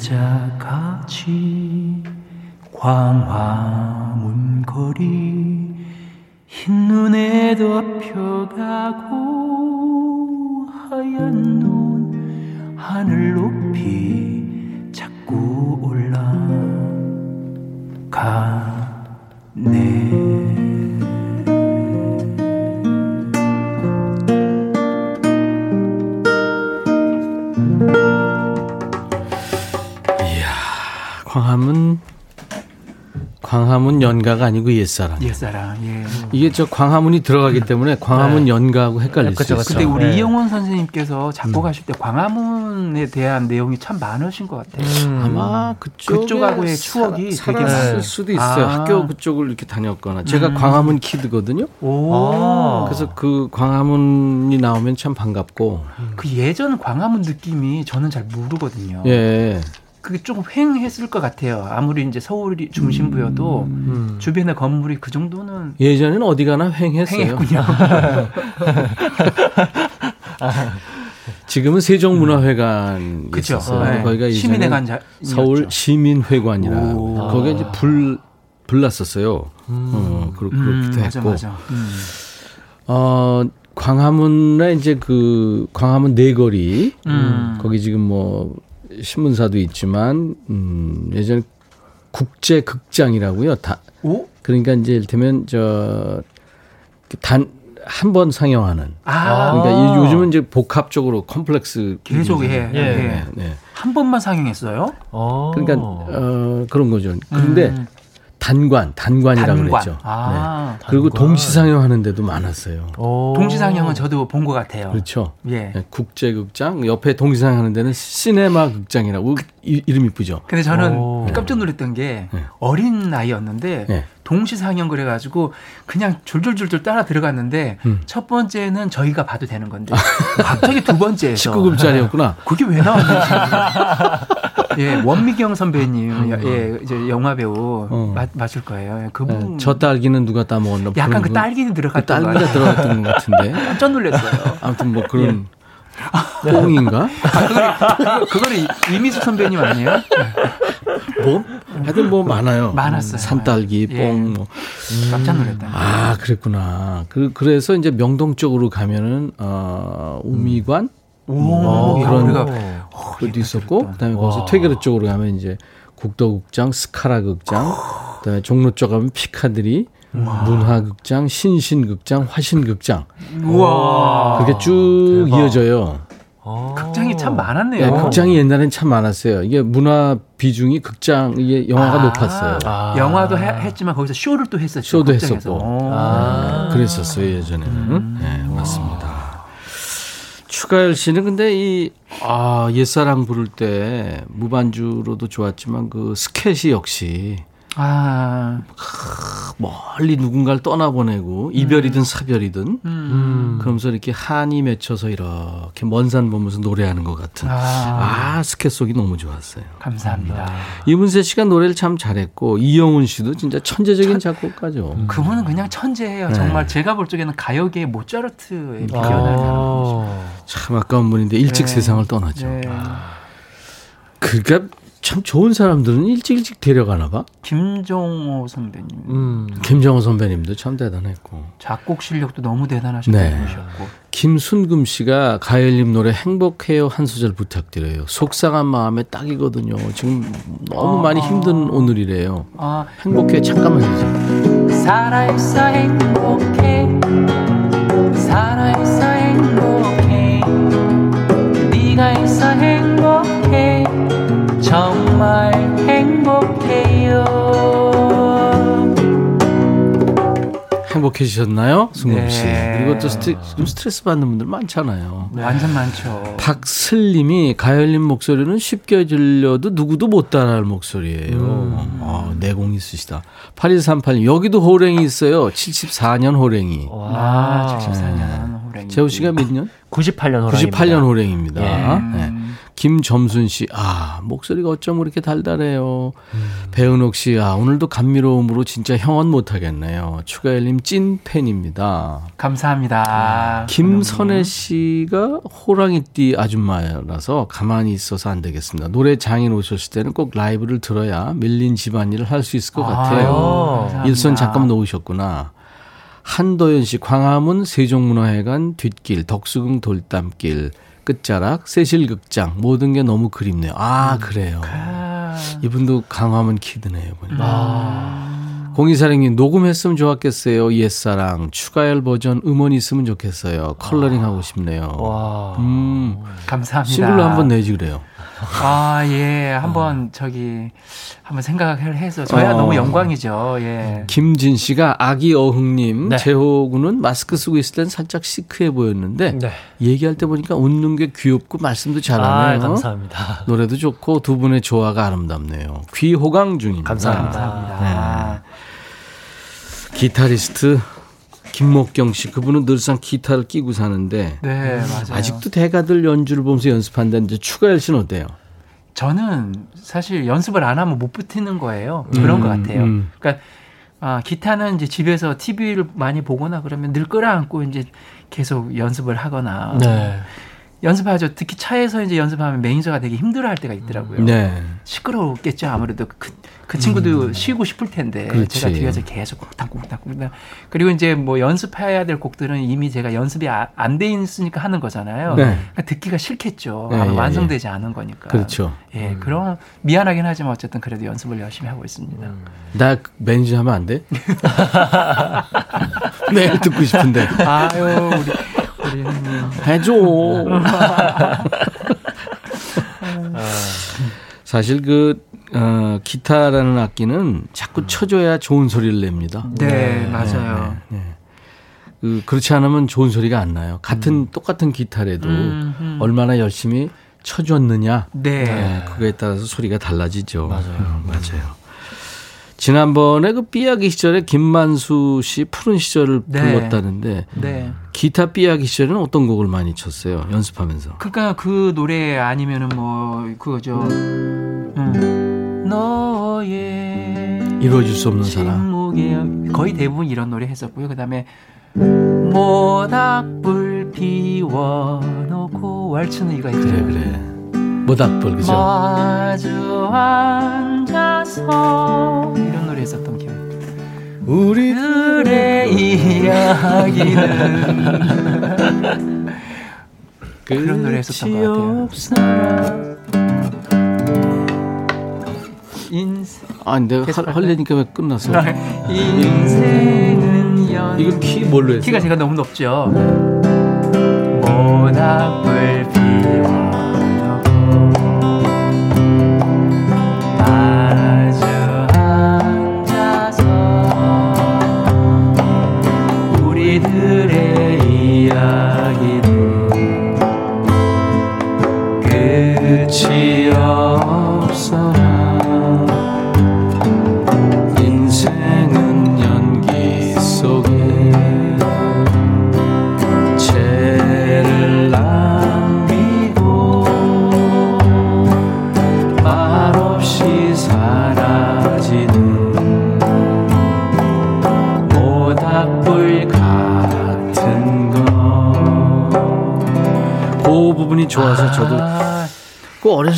길 찾아가지 광화문 거리 흰눈에 덮여가고 하얀 눈 하늘 높이 자꾸 올라가네 광화문 연가가 아니고 옛사람. 옛사람. 예. 이게 저 광화문이 들어가기 때문에 광화문 네. 연가하고 헷갈릴 그쵸, 수 있어요. 근데 우리 네. 이영원 선생님께서 작곡하실 때 광화문에 대한 내용이 참 많으신 것 같아요. 음. 아마 그쪽 그쪽하고의 추억이 사, 되게 많을 수도 있어요. 아. 학교 그쪽을 이렇게 다녔거나. 제가 음. 광화문 키드거든요. 오. 그래서 그 광화문이 나오면 참 반갑고. 그 예전 광화문 느낌이 저는 잘 모르거든요. 예. 그게 조금 횡했을 것 같아요. 아무리 이제 서울이 중심부여도 음. 음. 주변의 건물이 그 정도는 예전에는 어디 가나 횡했어요. 횡했군요. 지금은 세종문화회관 그쵸. 있었어요. 네. 거기가 시민회관 서울 시민회관이라 거기에 이제 불 불났었어요. 음. 어, 그렇, 음, 기도 했고. 맞아, 맞아. 음. 어, 광화문에 이제 그 광화문 네거리 음. 거기 지금 뭐 신문사도 있지만 음, 예전 국제 극장이라고요. 다 오? 그러니까 이제 이를테면 저 단 한 번 상영하는. 아. 그러니까 요즘은 이제 복합적으로 컴플렉스 계속 해. 예. 예. 네, 네. 한 번만 상영했어요? 그러니까 어, 그런 거죠. 그런데 음. 단관, 단관이라고 단관. 그랬죠. 아, 네. 그리고 동시상영 하는 데도 많았어요. 동시상영은 저도 본 것 같아요. 그렇죠. 예. 네, 국제극장 옆에 동시상영 하는 데는 시네마 극장이라고 그, 이, 름이 이쁘죠. 근데 저는 오. 깜짝 놀랐던 게 네. 어린 나이였는데 네. 동시상영 그래가지고 그냥 졸졸졸졸 따라 들어갔는데 음. 첫 번째는 저희가 봐도 되는 건데 갑자기 두 번째에서 19금짜리였구나. 그게 왜 나왔는지. 예, 원미경 선배님, 음. 예, 이제 영화 배우 어. 맞, 맞을 거예요. 예, 그분. 네, 저 딸기는 누가 따먹었나? 약간 그 딸기는 들어갔던 그 딸기가 들어갔던 것 같은데. 깜짝 놀랐어요. 아무튼 뭐 그런. 예. 뽕인가? 아, 그거는 이미숙 선배님 아니에요? 뭐? 하여튼 뭐 많아요. 많았어요. 산딸기, 예. 뽕, 뭐. 음. 깜짝 놀랐다. 아, 그랬구나. 그, 그래서 이제 명동 쪽으로 가면은, 어, 우미관? 오, 뭐 그런 우리가 그것도 있었고, 그다음에 거기서 퇴계로 쪽으로 가면 이제 국도극장, 스카라 극장, 그다음에 종로 쪽 가면 피카드리, 문화극장, 신신극장, 화신극장. 우와. 그게 쭉 대박. 이어져요. 아. 극장이 참 많았네요. 네, 극장이 옛날엔 참 많았어요. 이게 문화 비중이 극장 이게 영화가 아, 높았어요. 아. 영화도 해, 했지만 거기서 쇼를 또 했었죠. 쇼도 극장에서. 했었고. 아. 그랬었어요 예전에는. 음. 네, 맞습니다. 추가열 씨는 근데 이, 아, 옛사랑 부를 때 무반주로도 좋았지만 그 스케치 역시 아. 멀리 누군가를 떠나보내고 이별이든 음. 사별이든 음. 음. 그러면서 이렇게 한이 맺혀서 이렇게 먼 산 보면서 노래하는 것 같은 아, 아 스케 속이 너무 좋았어요. 감사합니다. 이문세 씨가 노래를 참 잘했고 이영훈 씨도 진짜 천재적인 천, 작곡가죠. 음. 그분은 그냥 천재예요. 네. 정말 제가 볼 적에는 가요계의 모차르트의 비견을 아. 참 아까운 분인데 일찍 네. 세상을 떠나죠. 네. 그러니까 참 좋은 사람들은 일찍 일찍 데려가나 봐. 김정호 선배님. 음, 김정호 선배님도 참 대단했고. 작곡 실력도 너무 대단하셨고. 네. 김순금 씨가 가열님 노래 행복해요 한 소절 부탁드려요. 속상한 마음에 딱이거든요. 지금 너무 아, 많이 힘든 오늘이래요. 아, 행복해 잠깐만 해주세요. 살아있어 행복해 살아있어 행복해 행복해지셨나요? 승범 씨. 네. 그리고 또 스트, 스트레스 받는 분들 많잖아요. 네. 완전 많죠. 박슬님이 가열님 목소리는 쉽게 들려도 누구도 못 따라할 목소리예요. 음. 아, 내공 있으시다. 8138님, 여기도 호랭이 있어요. 74년 호랭이. 와, 아, 74년 호랭이. 재호 씨가 몇 년? 98년 호랭입니다. 98년 호랭입니다. 예. 네. 김점순 씨, 아, 목소리가 어쩜 그렇게 달달해요. 음. 배은옥 씨, 아, 오늘도 감미로움으로 진짜 형언 못하겠네요. 추가열님 찐 팬입니다. 감사합니다. 아, 김선혜 씨가 호랑이띠 아줌마라서 가만히 있어서 안 되겠습니다. 노래 장인 오셨을 때는 꼭 라이브를 들어야 밀린 집안일을 할 수 있을 것 같아요. 아, 일선 잠깐 놓으셨구나. 한도연 씨, 광화문 세종문화회관 뒷길, 덕수궁 돌담길, 끝자락, 세실극장 모든 게 너무 그립네요. 아 음. 그래요. 아. 이분도 광화문 kid네요. 보니까. 아. 공이사령님 녹음했으면 좋았겠어요. 옛사랑 추가열 버전 음원 있으면 좋겠어요. 컬러링 하고 싶네요. 와. 음. 감사합니다. 싱글로 한번 내지 그래요. 아, 예. 한번 어. 저기 한번 생각을 해서 저야 어. 너무 영광이죠. 예. 김진 씨가 아기 어흥 님 네. 재호 군은 마스크 쓰고 있을 땐 살짝 시크해 보였는데 네. 얘기할 때 보니까 웃는 게 귀엽고 말씀도 잘하네요. 아, 감사합니다. 노래도 좋고 두 분의 조화가 아름답네요. 귀호강 중입니다. 감사합니다. 감사합니다. 네. 기타리스트 김목경 씨 그분은 늘상 기타를 끼고 사는데 네, 맞아요. 아직도 대가들 연주를 보면서 연습한다는데 추가열 씨는 어때요? 저는 사실 연습을 안 하면 못 버티는 거예요. 그런 음, 것 같아요. 음. 그러니까 아, 기타는 이제 집에서 TV를 많이 보거나 그러면 늘 끌어안고 이제 계속 연습을 하거나 네. 연습하죠. 특히 차에서 이제 연습하면 매니저가 되게 힘들어할 때가 있더라고요. 네. 시끄러웠겠죠. 아무래도 그, 그 친구도 음. 쉬고 싶을 텐데 그렇지. 제가 뒤에서 계속 꾹당꾹당꾹당 그리고 이제 뭐 연습해야 될 곡들은 이미 제가 연습이 아, 안돼 있으니까 하는 거잖아요. 네. 그러니까 듣기가 싫겠죠. 네, 예, 완성되지 예. 않은 거니까. 그렇죠. 예, 음. 그럼 미안하긴 하지만 어쨌든 그래도 연습을 열심히 하고 있습니다. 음. 나 매니저 하면 안 돼? 매일 듣고 싶은데. 아유 우리. 우리 해줘. 사실 그 어, 기타라는 악기는 자꾸 쳐줘야 좋은 소리를 냅니다. 네, 네 맞아요. 네, 네. 그 그렇지 않으면 좋은 소리가 안 나요. 같은 음. 똑같은 기타라도 음, 음. 얼마나 열심히 쳐줬느냐. 네. 네. 그거에 따라서 소리가 달라지죠. 맞아요. 음, 맞아요. 지난번에 그 삐약이 시절에 김만수 씨 푸른 시절을 네. 불렀다는데 네. 기타 삐약이 시절에는 어떤 곡을 많이 쳤어요 연습하면서? 그러니까 그 노래 아니면은 뭐 그거죠. 음. 이루어질 수 없는 사랑. 거의 대부분 이런 노래 했었고요. 그다음에 모닥불 피워놓고 왈츠는 이거 있죠. 그래 그래. 모닥불 그죠? 마주 앉아서 이런 노래 했었던 기억. 우리들의 이야기는 그런 노래 했었던 것 같아요. 인생. 아, 내가 헐려니까 왜 끝났어? 인생은 연. 이거 키 뭘로 했어? 키가 제가 너무 높죠. 모닥불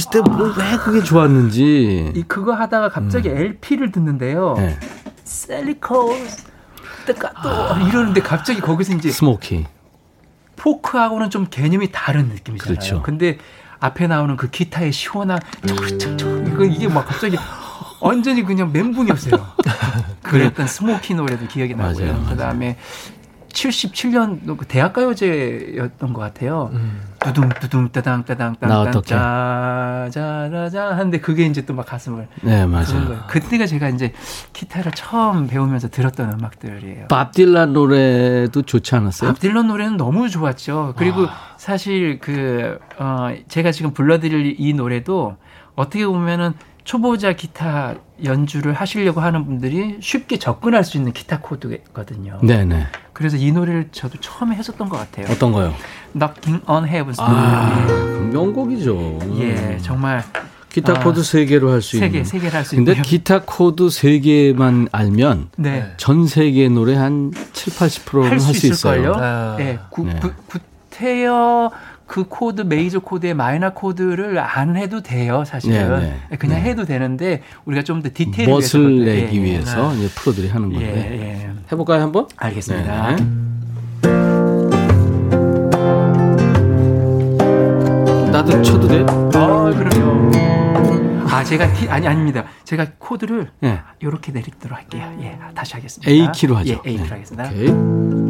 어렸을 때뭐왜 그게 좋았는지. 이 그거 하다가 갑자기 음. LP를 듣는데요. 네. Sally called 또 아. 이러는데 갑자기 거기서 이제 스모키 포크하고는 좀 개념이 다른 느낌이잖아요. 그렇죠. 근데 앞에 나오는 그 기타의 시원한 이거 이게 막 갑자기 완전히 그냥 멘붕이었어요. 그랬던 스모키 노래도 기억이 나고요. 그다음에 77년 그 대학가요제였던 것 같아요. 음. 두둥 두둥 따당 따당 따당 짜자자자 하는데 그게 이제 또 막 가슴을 네 맞아요. 그때가 제가 이제 기타를 처음 배우면서 들었던 음악들이에요. 밥 딜런 노래도 좋지 않았어요? 밥 딜런 노래는 너무 좋았죠. 그리고 아. 사실 그 어, 제가 지금 불러드릴 이 노래도 어떻게 보면은 초보자 기타 연주를 하시려고 하는 분들이 쉽게 접근할 수 있는 기타 코드거든요. 네네. 그래서 이 노래를 저도 처음에 했었던 것 같아요. 어떤 거요? Knocking on Heaven's Door. 아, 명곡이죠. 예, 정말 기타 아, 코드 세 개로 할 수 있는. 세 개, 세 개를 할 수 있는. 근데 기타 코드 세 개만 알면 네. 전 세계 노래 한 7, 80%는 할 수 있어요. 아, 네, 구, 네. 구, 구태여 그 코드 메이저 코드의 마이너 코드를 안 해도 돼요 사실은 네, 네. 그냥 네. 해도 되는데 우리가 좀 더 디테일을 멋을 내기 예, 위해서 예. 프로들이 하는 건데 예, 예. 해볼까요 한번? 알겠습니다. 네. 나도 쳐도 돼? 아 그럼요. 아 제가 티, 아니 아닙니다. 제가 코드를 예. 이렇게 내리도록 할게요. 예 다시 하겠습니다. A 키로 하죠. 예, A 키로 하겠습니다. 오케이.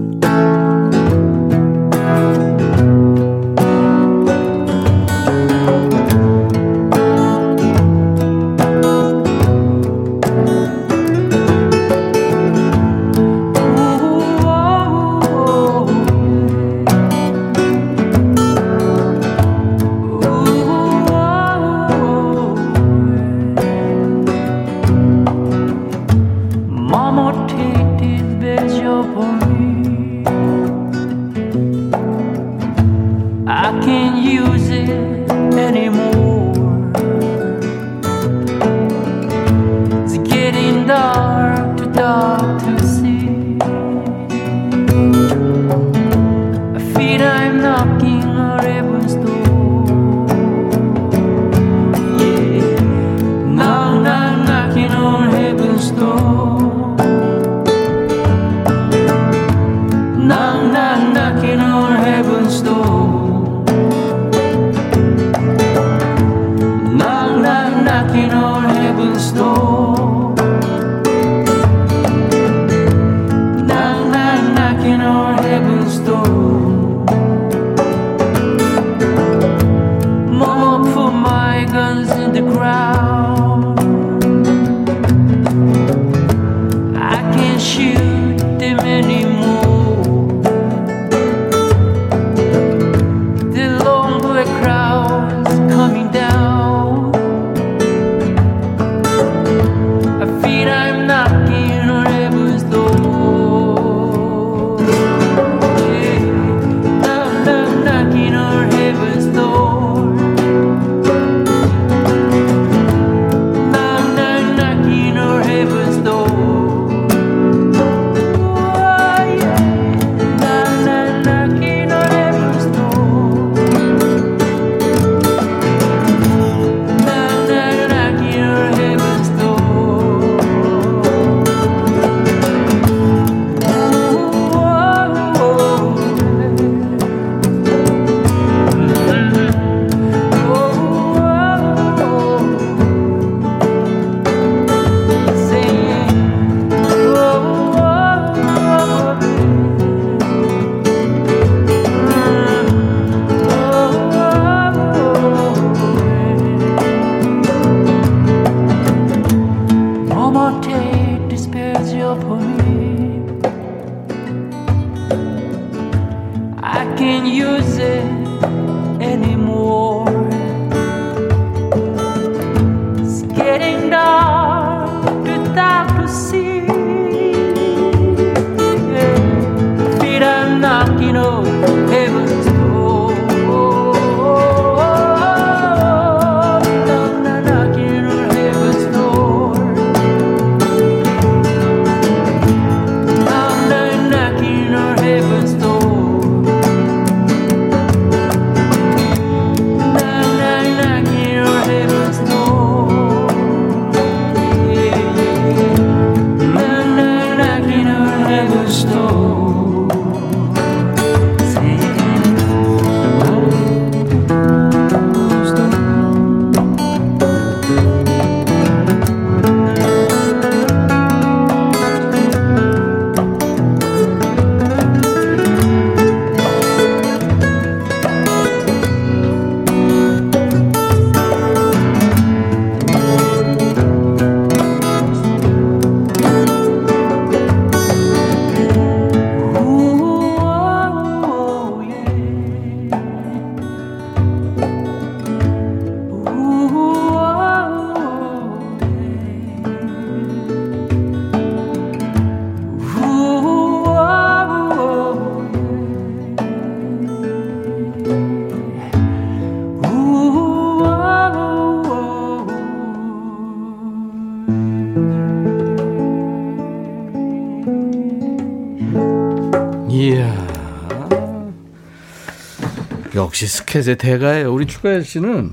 역시 스케의 대가예요. 우리 추가열 씨는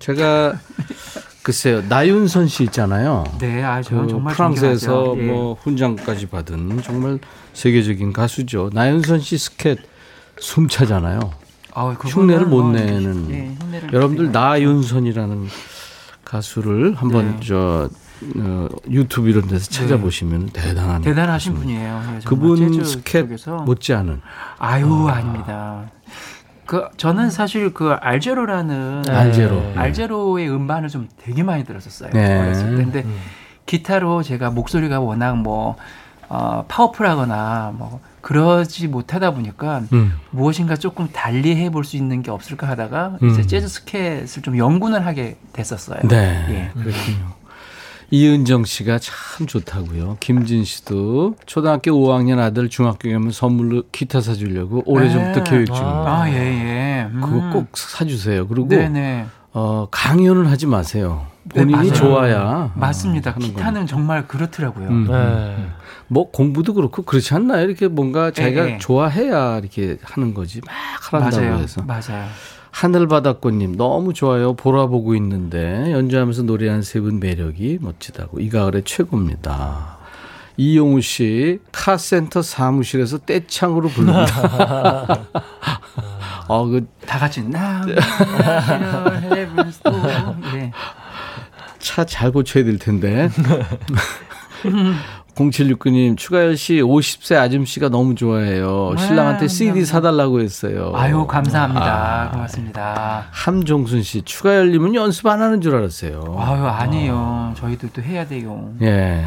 제가 글쎄요 나윤선 씨 있잖아요. 네, 아, 그 정말 프랑스에서 예. 뭐 훈장까지 받은 정말 세계적인 가수죠. 나윤선 씨 스켓 숨차잖아요. 아, 흉내를 못 내는. 예, 여러분들 나윤선이라는 가수를 한번 네. 저 어, 유튜브 이런 데서 네. 찾아보시면 네. 대단한 대단하신 분이에요. 네, 그분 스켓 못지않은. 아유 아. 아닙니다. 그 저는 사실 그 알제로라는 네. 알제로 알제로의 음반을 좀 되게 많이 들었었어요. 네. 어렸을 때. 근데 음. 기타로 제가 목소리가 워낙 뭐 어, 파워풀하거나 뭐 그러지 못하다 보니까 음. 무엇인가 조금 달리 해볼 수 있는 게 없을까 하다가 음. 이제 재즈 스켓을 좀 연구를 하게 됐었어요. 네, 예. 그렇군요. 이은정 씨가 참 좋다고요. 김진 씨도 초등학교 5학년 아들 중학교 가면 선물로 기타 사주려고 오래전부터 네. 교육 중입니다. 아, 예, 예. 음. 그거 꼭 사주세요. 그리고 네네. 어, 강연을 하지 마세요. 본인이 네, 좋아야. 맞습니다. 기타는 거니. 정말 그렇더라고요. 음. 네. 뭐 공부도 그렇고 그렇지 않나요? 이렇게 뭔가 자기가 네. 좋아해야 이렇게 하는 거지. 막 하란다고 맞아요. 해서. 맞아요. 하늘바닷꽃님 너무 좋아요. 보라 보고 있는데 연주하면서 노래한 세 분 매력이 멋지다고 이 가을의 최고입니다. 이용우 씨 카센터 사무실에서 떼창으로 부릅니다. 어, 그, 다 같이, 나, 네. 차잘 고쳐야 될 텐데. 0769님, 추가열 씨 50세 아줌씨가 너무 좋아해요. 네, 신랑한테 CD 감사합니다. 사달라고 했어요. 아유, 감사합니다. 아, 고맙습니다. 함종순 씨, 추가열님은 연습 안 하는 줄 알았어요. 아유, 아니에요. 어. 저희도 또 해야 돼요. 예.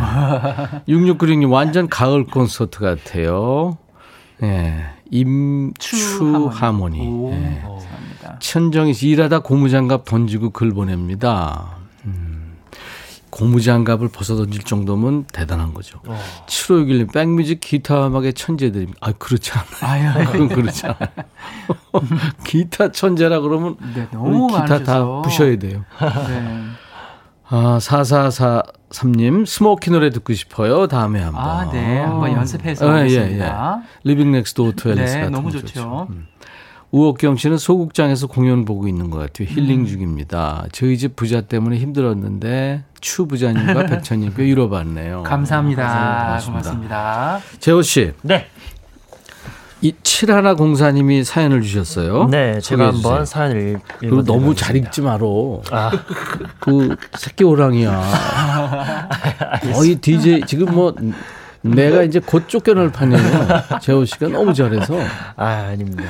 6696님, 완전 가을 콘서트 같아요. 예. 임추 하모니. 예. 천정희 씨, 일하다 고무장갑 던지고 글 보냅니다. 고무장갑을 벗어던질 정도면 대단한 거죠. 어. 7561님, 백뮤직 기타 음악의 천재들입니다. 아, 그렇지 않아요. 아유, 그건 그렇지 않아요. 기타 천재라 그러면 네, 너무 기타 많으셔서. 다 부셔야 돼요. 네. 아, 4443님, 스모키 노래 듣고 싶어요. 다음에 한번. 아, 네. 한번 연습해서 아, 예, 예. Living Next Door to Alice 네, 너무 좋죠. 좋죠. 음. 우옥경 씨는 소극장에서 공연 보고 있는 것 같아요. 힐링 음. 중입니다. 저희 집 부자 때문에 힘들었는데 추 부자님과 백천님께 위로받네요. 감사합니다. 아, 고맙습니다. 재호 씨. 네. 이 칠하나 공사님이 사연을 주셨어요. 네, 제가 한번 사연을 읽, 그리고 너무 잘 읽지 마로. 아. 그 새끼 호랑이야. 거의 DJ 지금 뭐 내가 이제 곧 쫓겨날 판이에요. 재호 씨가 너무 잘해서. 아, 아닙니다.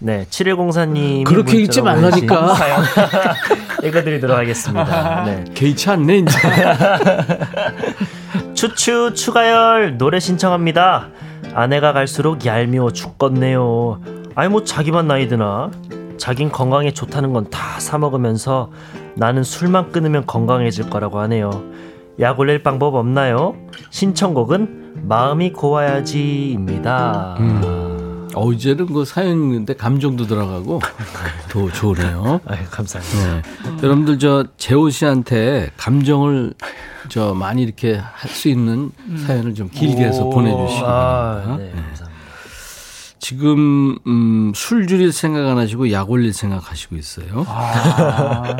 네, 7104님. 그렇게 읽지 말라니까. 읽어드리도록 하겠습니다. 네. 개의치 않네, 이제. 추추, 추가열, 노래 신청합니다. 아내가 갈수록 얄미워 죽겠네요. 아니, 뭐, 자기만 나이 드나? 자긴 건강에 좋다는 건 다 사 먹으면서 나는 술만 끊으면 건강해질 거라고 하네요. 약 올릴 방법 없나요? 신청곡은 마음이 고와야지입니다. 음. 어, 이제는 그 사연 있는데 감정도 들어가고 더 좋으네요. 아유, 감사합니다. 네. 음. 여러분들 저 재호 씨한테 감정을 저 많이 이렇게 할 수 있는 음. 사연을 좀 길게 해서 보내주시기 아, 바랍니다. 아, 네, 감사합니다. 지금 음, 술 줄일 생각 안 하시고 약 올릴 생각 하시고 있어요. 아,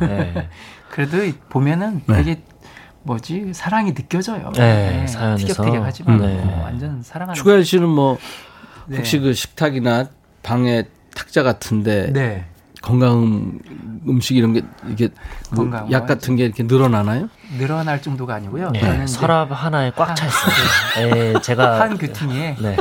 음. 네. 그래도 보면은 네. 되게 뭐지 사랑이 느껴져요. 네, 네. 사연에서 티격태격하지만 네. 뭐 완전 사랑하는. 추가열 씨는 뭐 네. 혹시 그 식탁이나 방에 탁자 같은데 네. 건강 음식 이런 게 이게 뭐약 같은 게 이렇게 늘어나나요? 늘어날 정도가 아니고요. 네. 서랍 하나에 꽉 차 있어요. 네, 제가 한 교통에 네.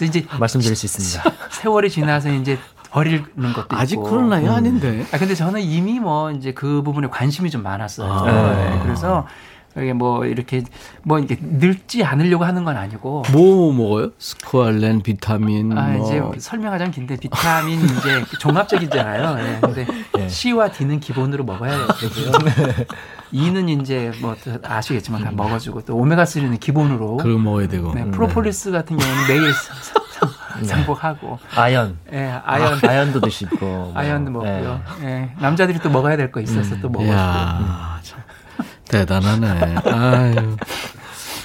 이제 말씀드릴 수 있습니다. 세월이 지나서 이제 버리는 것도 아직 있고. 그런 나이 음. 아닌데. 아 근데 저는 이미 뭐 이제 그 부분에 관심이 좀 많았어요. 아. 네. 그래서 이게 뭐 이렇게 뭐 이렇게 늙지 않으려고 하는 건 아니고 뭐 먹어요? 스코알렌, 비타민. 아 뭐. 이제 설명하자면 긴데 비타민 이제 종합적이잖아요. 네. 근데 네. C와 D는 기본으로 먹어야 되고요. E는 이제 뭐 아시겠지만 다 먹어주고 또 오메가 3는 기본으로. 그걸 먹어야 되고. 네, 프로폴리스 같은 경우는 매일 상복하고 아연. 예, 네, 아연. 아, 아연도 드시고. 뭐. 아연도 먹고요. 예. 네. 남자들이 또 먹어야 될 거 있어서 음. 또 먹어주고. 야, 음. 대단하네. 아유.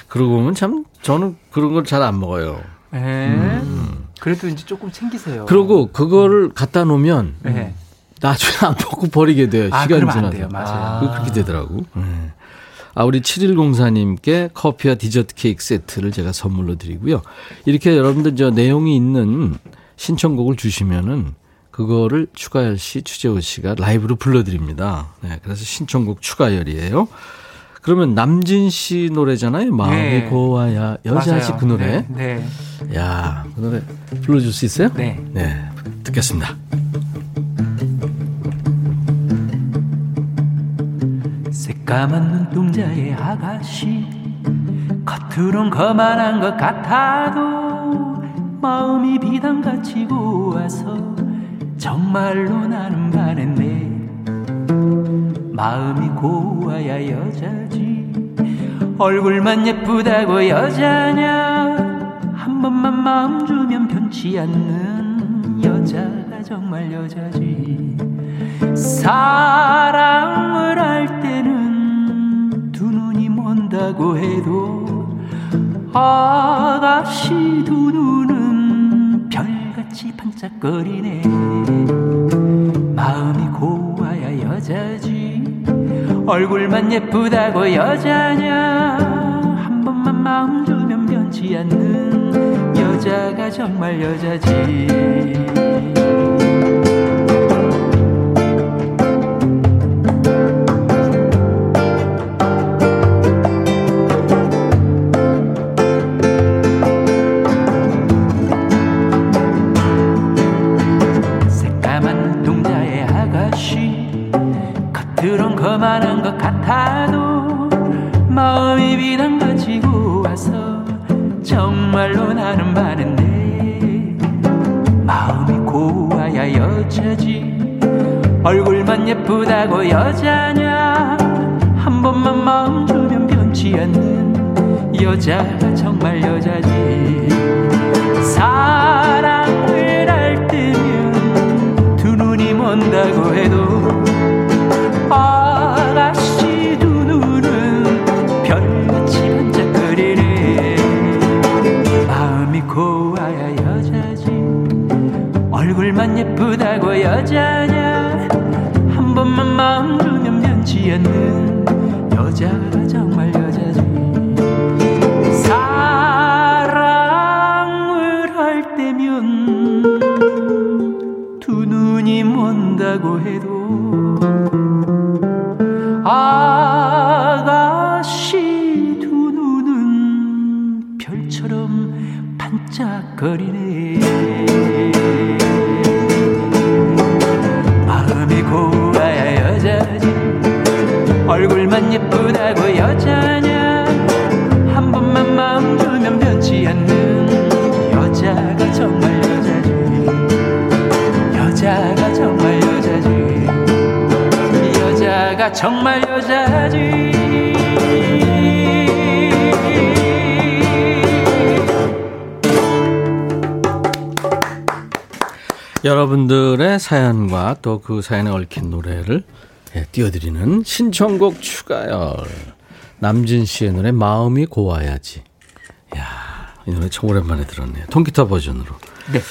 그러고 보면 참 저는 그런 걸 잘 안 먹어요. 네. 음. 그래도 이제 조금 챙기세요. 그리고 그거를 갖다 놓으면 네. 나중에 안 먹고 버리게 돼요. 아, 시간 지나서. 맞아요. 그렇게 되더라고. 네. 아, 우리 7104님께 커피와 디저트 케이크 세트를 제가 선물로 드리고요. 이렇게 여러분들 저 내용이 있는 신청곡을 주시면은 그거를 추가열 씨, 추재호 씨가 라이브로 불러드립니다. 네, 그래서 신청곡 추가열이에요. 그러면 남진 씨 노래잖아요. 마음이 네. 고와야 여자지 그 노래. 네, 네. 야, 그 노래 불러줄 수 있어요? 네. 네, 듣겠습니다. 새까만 눈동자의 아가씨 겉으론 거만한 것 같아도 마음이 비단같이 고와서 정말로 나는 반했네 마음이 고와야 여자지. 얼굴만 예쁘다고 여자냐? 한 번만 마음 주면 변치 않는 여자가 정말 여자지. 사랑을 할 때는 두 눈이 먼다고 해도 아가씨 두 눈은 별같이 반짝거리네. 마음이 얼굴만 예쁘다고 여자냐? 한 번만 마음 주면 변치 않는 여자가 정말 여자지 여자냐? 한 번만 마음 주면 변치 않는 여러분들의 사연과 또 그 사연에 얽힌 노래를 예, 띄워드리는 신청곡 추가열 남진 씨의 노래 마음이 고와야지 야, 이 노래 참 오랜만에 들었네요 통기타 버전으로 네.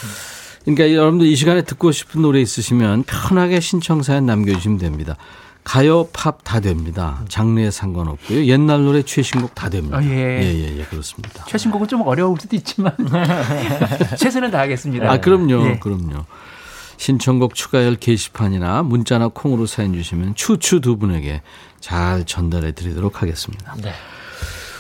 그러니까 여러분들 이 시간에 듣고 싶은 노래 있으시면 편하게 신청 사연 남겨주시면 됩니다 가요, 팝 다 됩니다. 장르에 상관없고요. 옛날 노래 최신곡 다 됩니다. 아, 예. 예, 예, 예, 그렇습니다. 최신곡은 좀 어려울 수도 있지만 최선을 다하겠습니다. 아, 그럼요. 예. 그럼요. 신청곡 추가열 게시판이나 문자나 콩으로 사연 주시면 추추 두 분에게 잘 전달해 드리도록 하겠습니다. 네.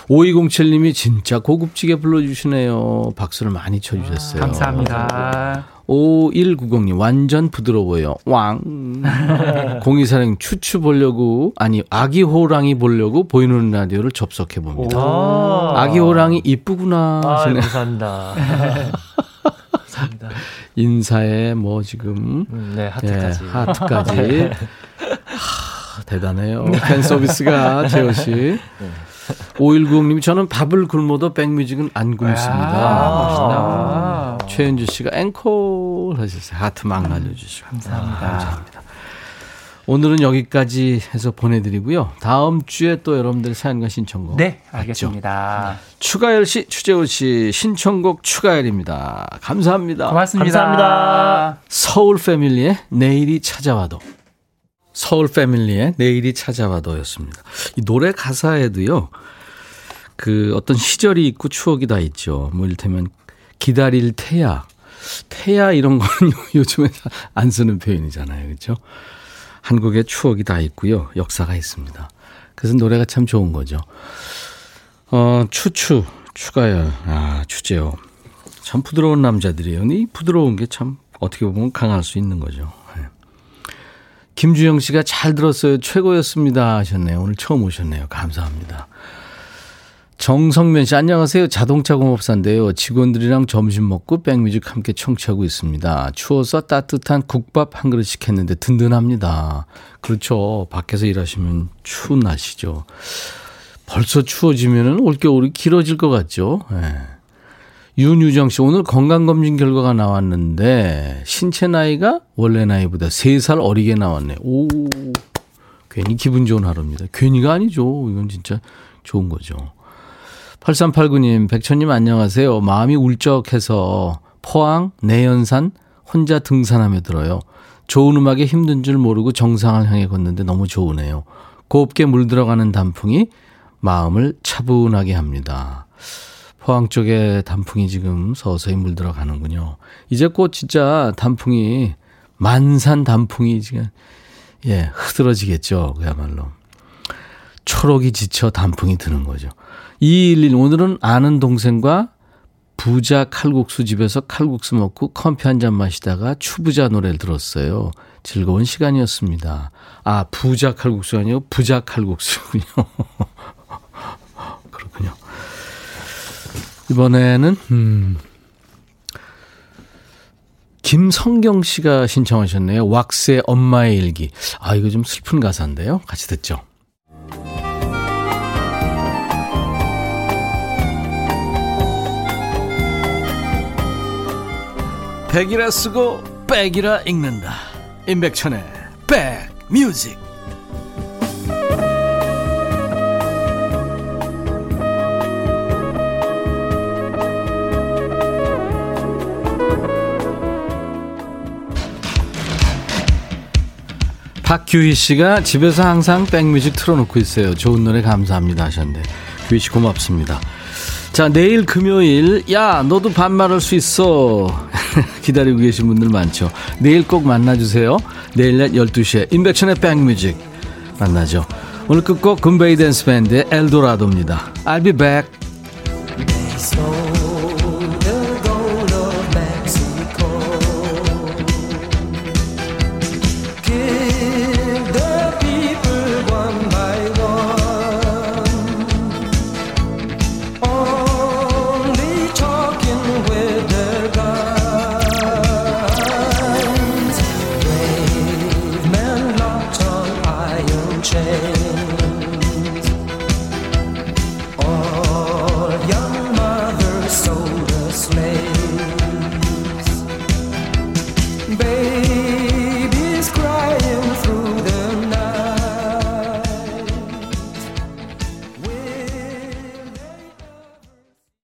5207님이 진짜 고급지게 불러주시네요. 박수를 많이 쳐주셨어요. 아, 감사합니다. 5190님, 완전 부드러워요. 왕. 공이사령 추추 보려고, 아니, 아기 호랑이 보려고 보이는 라디오를 접속해 봅니다. 아기 호랑이 이쁘구나. 아, 감사합니다. 감사합니다. 인사에 뭐 지금. 음, 네, 하트까지. 예, 하트까지. 하, 대단해요. 팬 서비스가, 재호 씨. 네. 5190님이 저는 밥을 굶어도 백뮤직은 안 굶습니다. 아, 멋있다. 최은주 씨가 앵콜 하셨어요. 하트 막 날려주시고. 감사합니다. 아, 감사합니다. 오늘은 여기까지 해서 보내드리고요. 다음 주에 또 여러분들 사연과 신청곡. 네, 알겠습니다. 네. 추가열 씨, 추재훈 씨, 신청곡 추가열입니다. 감사합니다. 고맙습니다. 감사합니다. 서울 패밀리의 내일이 찾아와도. 서울 패밀리의 내일이 찾아와도였습니다. 이 노래 가사에도요, 그 어떤 시절이 있고 추억이 다 있죠. 뭐 이를테면 기다릴 태야. 태야 이런 거는 요즘에 안 쓰는 표현이잖아요. 그렇죠? 한국의 추억이 다 있고요. 역사가 있습니다. 그래서 노래가 참 좋은 거죠. 어, 추추, 추가열, 아, 추재요. 참 부드러운 남자들이에요. 이 부드러운 게 참 어떻게 보면 강할 수 있는 거죠. 네. 김주영 씨가 잘 들었어요. 최고였습니다. 하셨네요. 오늘 처음 오셨네요. 감사합니다. 정성면 씨, 안녕하세요. 자동차 공업사인데요. 직원들이랑 점심 먹고 백뮤직 함께 청취하고 있습니다. 추워서 따뜻한 국밥 한 그릇 시켰는데 든든합니다. 그렇죠. 밖에서 일하시면 추운 날씨죠. 벌써 추워지면은 올겨울이 길어질 것 같죠. 네. 윤유정 씨, 오늘 건강검진 결과가 나왔는데, 신체 나이가 원래 나이보다 3살 어리게 나왔네. 오, 괜히 기분 좋은 하루입니다. 괜히가 아니죠. 이건 진짜 좋은 거죠. 8389님, 백천님 안녕하세요. 마음이 울적해서 포항, 내연산 혼자 등산하며 들어요. 좋은 음악에 힘든 줄 모르고 정상을 향해 걷는데 너무 좋으네요. 곱게 물들어가는 단풍이 마음을 차분하게 합니다. 포항 쪽에 단풍이 지금 서서히 물들어가는군요. 이제 곧 진짜 단풍이 만산 단풍이 지금 예 흐드러지겠죠. 그야말로 초록이 지쳐 단풍이 드는 거죠. 211 오늘은 아는 동생과 부자 칼국수 집에서 칼국수 먹고 커피 한 잔 마시다가 추부자 노래를 들었어요. 즐거운 시간이었습니다. 아, 부자 칼국수 아니고 부자 칼국수군요. 그렇군요. 이번에는, 음, 김성경 씨가 신청하셨네요. 왁스의 엄마의 일기. 아, 이거 좀 슬픈 가사인데요. 같이 듣죠. 백이라 쓰고 백이라 읽는다 임백천의 백뮤직 박규희 씨가 집에서 항상 백뮤직 틀어놓고 있어요. 좋은 노래 감사합니다 하셨는데 규희 씨 고맙습니다. 자, 내일 금요일, 야, 너도 반말할 수 있어. 기다리고 계신 분들 많죠. 내일 꼭 만나주세요. 내일 낮 12시에 인백션의 백뮤직 만나죠. 오늘 끝곡 금베이 댄스 밴드의 엘도라도입니다. I'll be back.